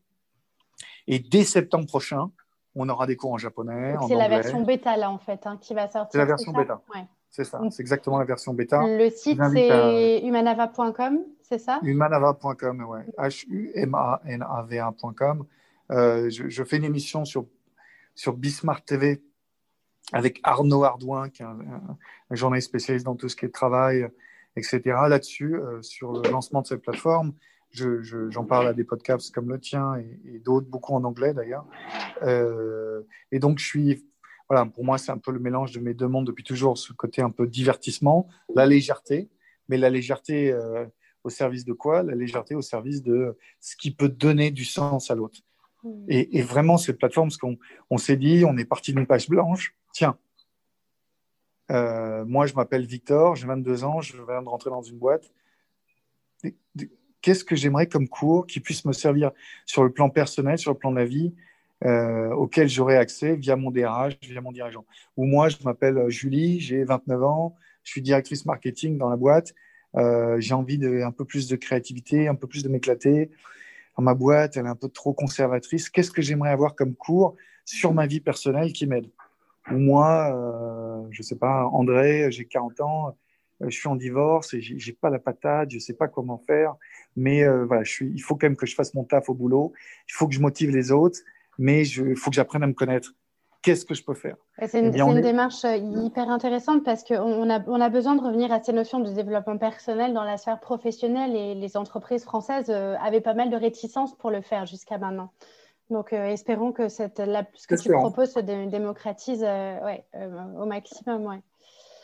Et dès septembre prochain, on aura des cours en japonais. C'est la version bêta, là, en fait, hein, qui va sortir. C'est la version bêta. C'est ça, c'est exactement la version bêta. Le site, c'est humanava.com, c'est ça? Humanava.com, ouais. H-U-M-A-N-A-V-A.com. Euh, je, je, fais une émission sur, sur Bismarck TV avec Arnaud Ardouin, qui est un, journaliste spécialiste dans tout ce qui est travail, etc. Là-dessus, sur le lancement de cette plateforme, j'en parle à des podcasts comme le tien et, d'autres, beaucoup en anglais d'ailleurs. et donc, je suis voilà, pour moi, c'est un peu le mélange de mes deux mondes depuis toujours, ce côté un peu divertissement, la légèreté, mais la légèreté euh, au service de quoi? La légèreté au service de ce qui peut donner du sens à l'autre. Et, vraiment, cette plateforme, parce qu'on on, s'est dit, on est parti d'une page blanche, tiens, euh, moi je m'appelle Victor, j'ai 22 ans, je viens de rentrer dans une boîte. Qu'est-ce que j'aimerais comme cours qui puisse me servir sur le plan personnel, sur le plan de la vie, euh, auquel j'aurai accès via mon DRH, via mon dirigeant? Ou moi, je m'appelle Julie, j'ai 29 ans, je suis directrice marketing dans la boîte. Euh, j'ai envie de un peu plus de créativité, un peu plus de m'éclater. Ma boîte, elle est un peu trop conservatrice. Qu'est-ce que j'aimerais avoir comme cours sur ma vie personnelle qui m'aide? Moi, euh, je sais pas, André, j'ai 40 ans, euh, je suis en divorce et j'ai pas la patate, je sais pas comment faire. Mais euh, voilà, je suis, il faut quand même que je fasse mon taf au boulot. Il faut que je motive les autres mais il faut que j'apprenne à me connaître. Qu'est-ce que je peux faire C'est une, eh démarche euh, hyper intéressante parce qu'on a, on a besoin de revenir à ces notions de développement personnel dans la sphère professionnelle et les entreprises françaises euh, avaient pas mal de réticences pour le faire jusqu'à maintenant. Donc, euh, espérons que cette, ce que tu proposes se démocratise ouais, au maximum. Ouais.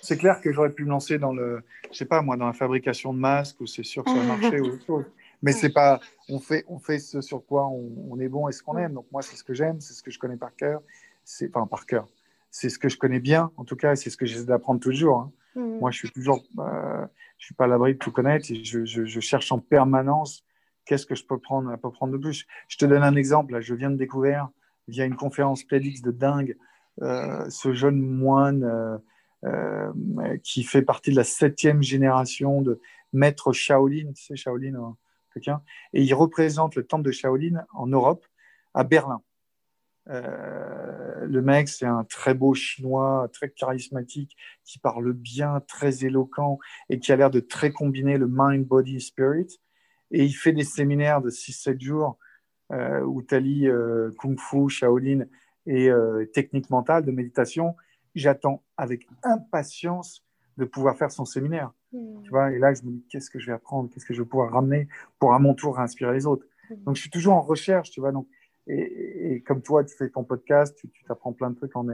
C'est clair que j'aurais pu me lancer dans le, je sais pas moi, dans la fabrication de masques ou c'est sûr que ça marché ou autre chose. Mais c'est pas, on fait, on fait ce sur quoi on, est bon et ce qu'on aime. Donc moi, c'est ce que j'aime, c'est ce que je connais par cœur. C'est, enfin, par cœur. C'est ce que je connais bien, en tout cas, c'est ce que j'essaie d'apprendre toujours. Hein. Mmh. Moi, je suis toujours, euh, je suis pas à l'abri de tout connaître et je, je, cherche en permanence qu'est-ce que je peux prendre, peux prendre de plus. Je te donne un exemple. Là, je viens de découvrir via une conférence TEDx de dingue euh, ce jeune moine euh, euh, qui fait partie de la septième génération de maître Shaolin. Tu sais, Shaolin. Hein et il représente le temple de Shaolin en Europe, à Berlin. Euh, le mec, c'est un très beau chinois, très charismatique, qui parle bien, très éloquent et qui a l'air de très combiner le mind, body, spirit. Et il fait des séminaires de 6-7 jours euh, où tu allies euh, kung fu, Shaolin et technique mentale de méditation. J'attends avec impatience de pouvoir faire son séminaire. Hmm. Tu vois, et là, je me dis, qu'est-ce que je vais apprendre? Qu'est-ce que je vais pouvoir ramener pour à mon tour inspirer les autres? Hmm. Donc, je suis toujours en recherche, tu vois. Donc, et, comme toi, tu fais ton podcast, tu t'apprends plein de trucs en,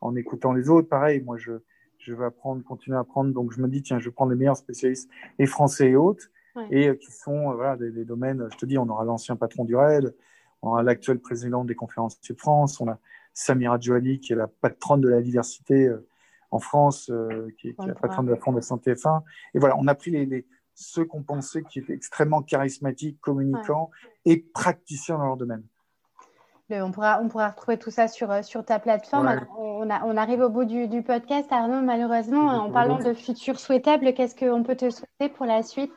en écoutant les autres. Pareil, moi, je, je veux apprendre, continuer à apprendre. Donc, je me dis, tiens, je vais prendre les meilleurs spécialistes, et français et autres, et euh, qui sont euh, voilà, des, domaines. Je te dis, on aura l'ancien patron du RAID, on aura l'actuel président des conférenciers de France, on a Samira Djouali, qui est la patronne de la diversité. Euh, en France, euh, qui, est la patronne de la Fondation TF1. Et voilà, on a pris les, ceux qu'on pensait qui étaient extrêmement charismatiques, communicants et praticiens dans leur domaine. On, pourra, on pourra retrouver tout ça sur, euh, sur ta plateforme. On, on, arrive au bout du, du, podcast, Arnaud, malheureusement. En parlant de futur souhaitable, qu'est-ce qu'on peut te souhaiter pour la suite?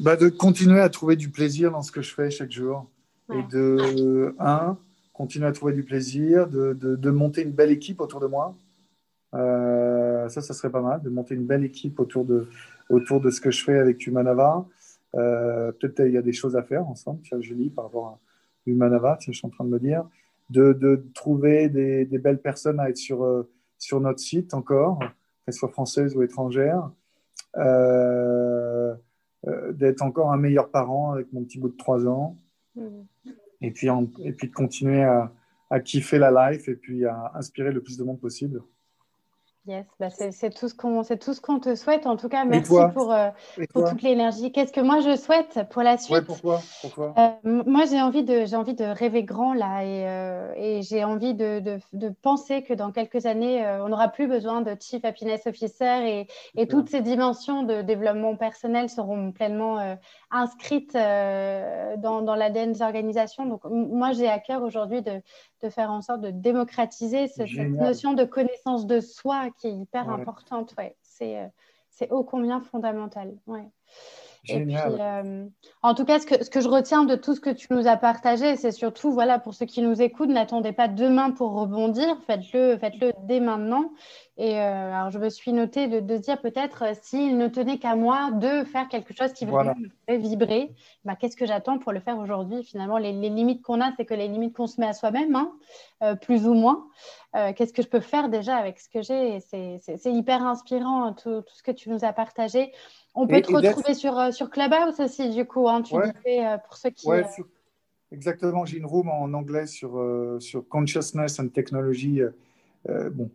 Bah, De continuer à trouver du plaisir dans ce que je fais chaque jour. Et de, un, continuer à trouver du plaisir, de, de, de monter une belle équipe autour de moi. Euh, ça, ça serait pas mal de monter une belle équipe autour de, autour de ce que je fais avec Humanava. Euh, Peut-être il y a des choses à faire ensemble, Julie, par rapport à Humanava, je suis en train de me dire. De, de trouver des, des, belles personnes à être sur, euh, sur notre site encore, qu'elles soient françaises ou étrangères. Euh, euh, d'être encore un meilleur parent avec mon petit bout de 3 ans. Mmh. Et, puis et puis de continuer à, à kiffer la life et puis à inspirer le plus de monde possible. Yes, bah c'est tout ce qu'on tout ce qu'on te souhaite. En tout cas, merci pour, euh, pour toute l'énergie. Qu'est-ce que moi je souhaite pour la suite? Pourquoi, pourquoi? Euh, Moi, j'ai envie de j'ai envie de rêver grand là et, euh, et j'ai envie de, de, de, penser que dans quelques années, on n'aura plus besoin de chief happiness officer et, et toutes ces dimensions de développement personnel seront pleinement inscrites dans, dans l'ADN des organisations. Donc, moi, j'ai à cœur aujourd'hui de, de faire en sorte de démocratiser cette, notion de connaissance de soi qui est hyper importante. Ouais. C'est, euh, c'est ô combien fondamental. Ouais. Et puis, euh, en tout cas, ce que, ce que je retiens de tout ce que tu nous as partagé, c'est surtout, voilà, pour ceux qui nous écoutent, n'attendez pas demain pour rebondir, faites-le, faites-le dès maintenant, Et euh, alors, je me suis notée de, de dire peut-être euh, s'il ne tenait qu'à moi de faire quelque chose qui vraiment me fait vibrer, bah, qu'est-ce que j'attends pour le faire aujourd'hui Finalement, les, limites qu'on a, c'est que les limites qu'on se met à soi-même, hein, plus ou moins. qu'est-ce que je peux faire déjà avec ce que j'ai? C'est hyper inspirant, tout, tout, ce que tu nous as partagé. On peut te retrouver sur, sur Clubhouse aussi, du coup, hein, tu disais, pour ceux qui. Exactement, j'ai une room en anglais sur, sur Consciousness and Technology euh, bon,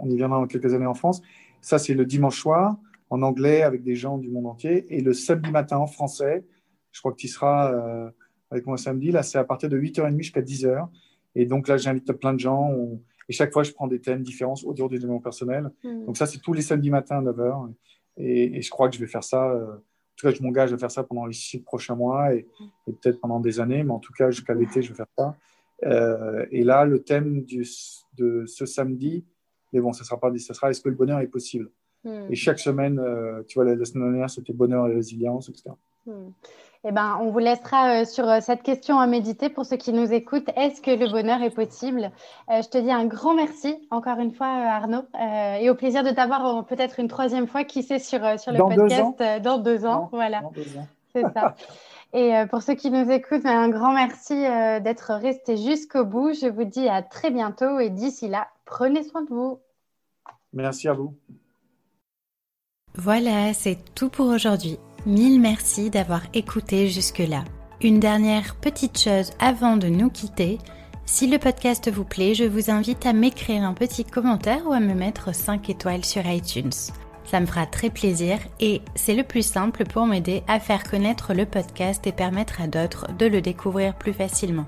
on y viendra dans quelques années en France. Ça, c'est le dimanche soir en anglais avec des gens du monde entier. Et le samedi matin en français, je crois que tu seras euh, avec moi samedi. Là, c'est à partir de 8h30 jusqu'à 10h. Et donc là, j'invite plein de gens. Et chaque fois, je prends des thèmes différents autour du développement personnel. Hmm. Donc ça, c'est tous les samedis matins à 9h. Et, je crois que je vais faire ça. Euh, en tout cas, je m'engage à faire ça pendant les six prochains mois et, et peut-être pendant des années. Mais en tout cas, jusqu'à l'été, je vais faire ça. Euh, et là, le thème du, de ce samedi, mais bon, ce sera pas, ce sera est-ce que le bonheur est possible? Hmm. Et chaque semaine, euh, tu vois, la, semaine dernière, c'était bonheur et résilience, etc. Eh ben, on vous laissera euh, sur cette question à méditer pour ceux qui nous écoutent. Est-ce que le bonheur est possible? Je te dis un grand merci encore une fois, Arnaud, et au plaisir de t'avoir peut-être une troisième fois, qui sait, sur, sur le podcast dans deux ans. voilà, c'est ça. [LAUGHS] Et euh, pour ceux qui nous écoutent, un grand merci euh, d'être restés jusqu'au bout. Je vous dis à très bientôt et d'ici là, prenez soin de vous. Merci à vous. Voilà, c'est tout pour aujourd'hui. Mille merci d'avoir écouté jusque-là. Une dernière petite chose avant de nous quitter. Si le podcast vous plaît, je vous invite à m'écrire un petit commentaire ou à me mettre 5 étoiles sur iTunes. Ça me fera très plaisir et c'est le plus simple pour m'aider à faire connaître le podcast et permettre à d'autres de le découvrir plus facilement.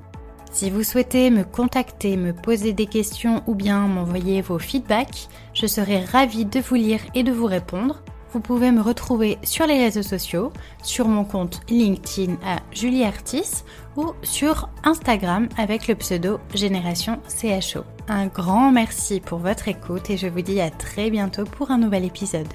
Si vous souhaitez me contacter, me poser des questions ou bien m'envoyer vos feedbacks, je serai ravie de vous lire et de vous répondre. Vous pouvez me retrouver sur les réseaux sociaux, sur mon compte LinkedIn à Julie Artis ou sur Instagram avec le pseudo Génération CHO. Un grand merci pour votre écoute et je vous dis à très bientôt pour un nouvel épisode.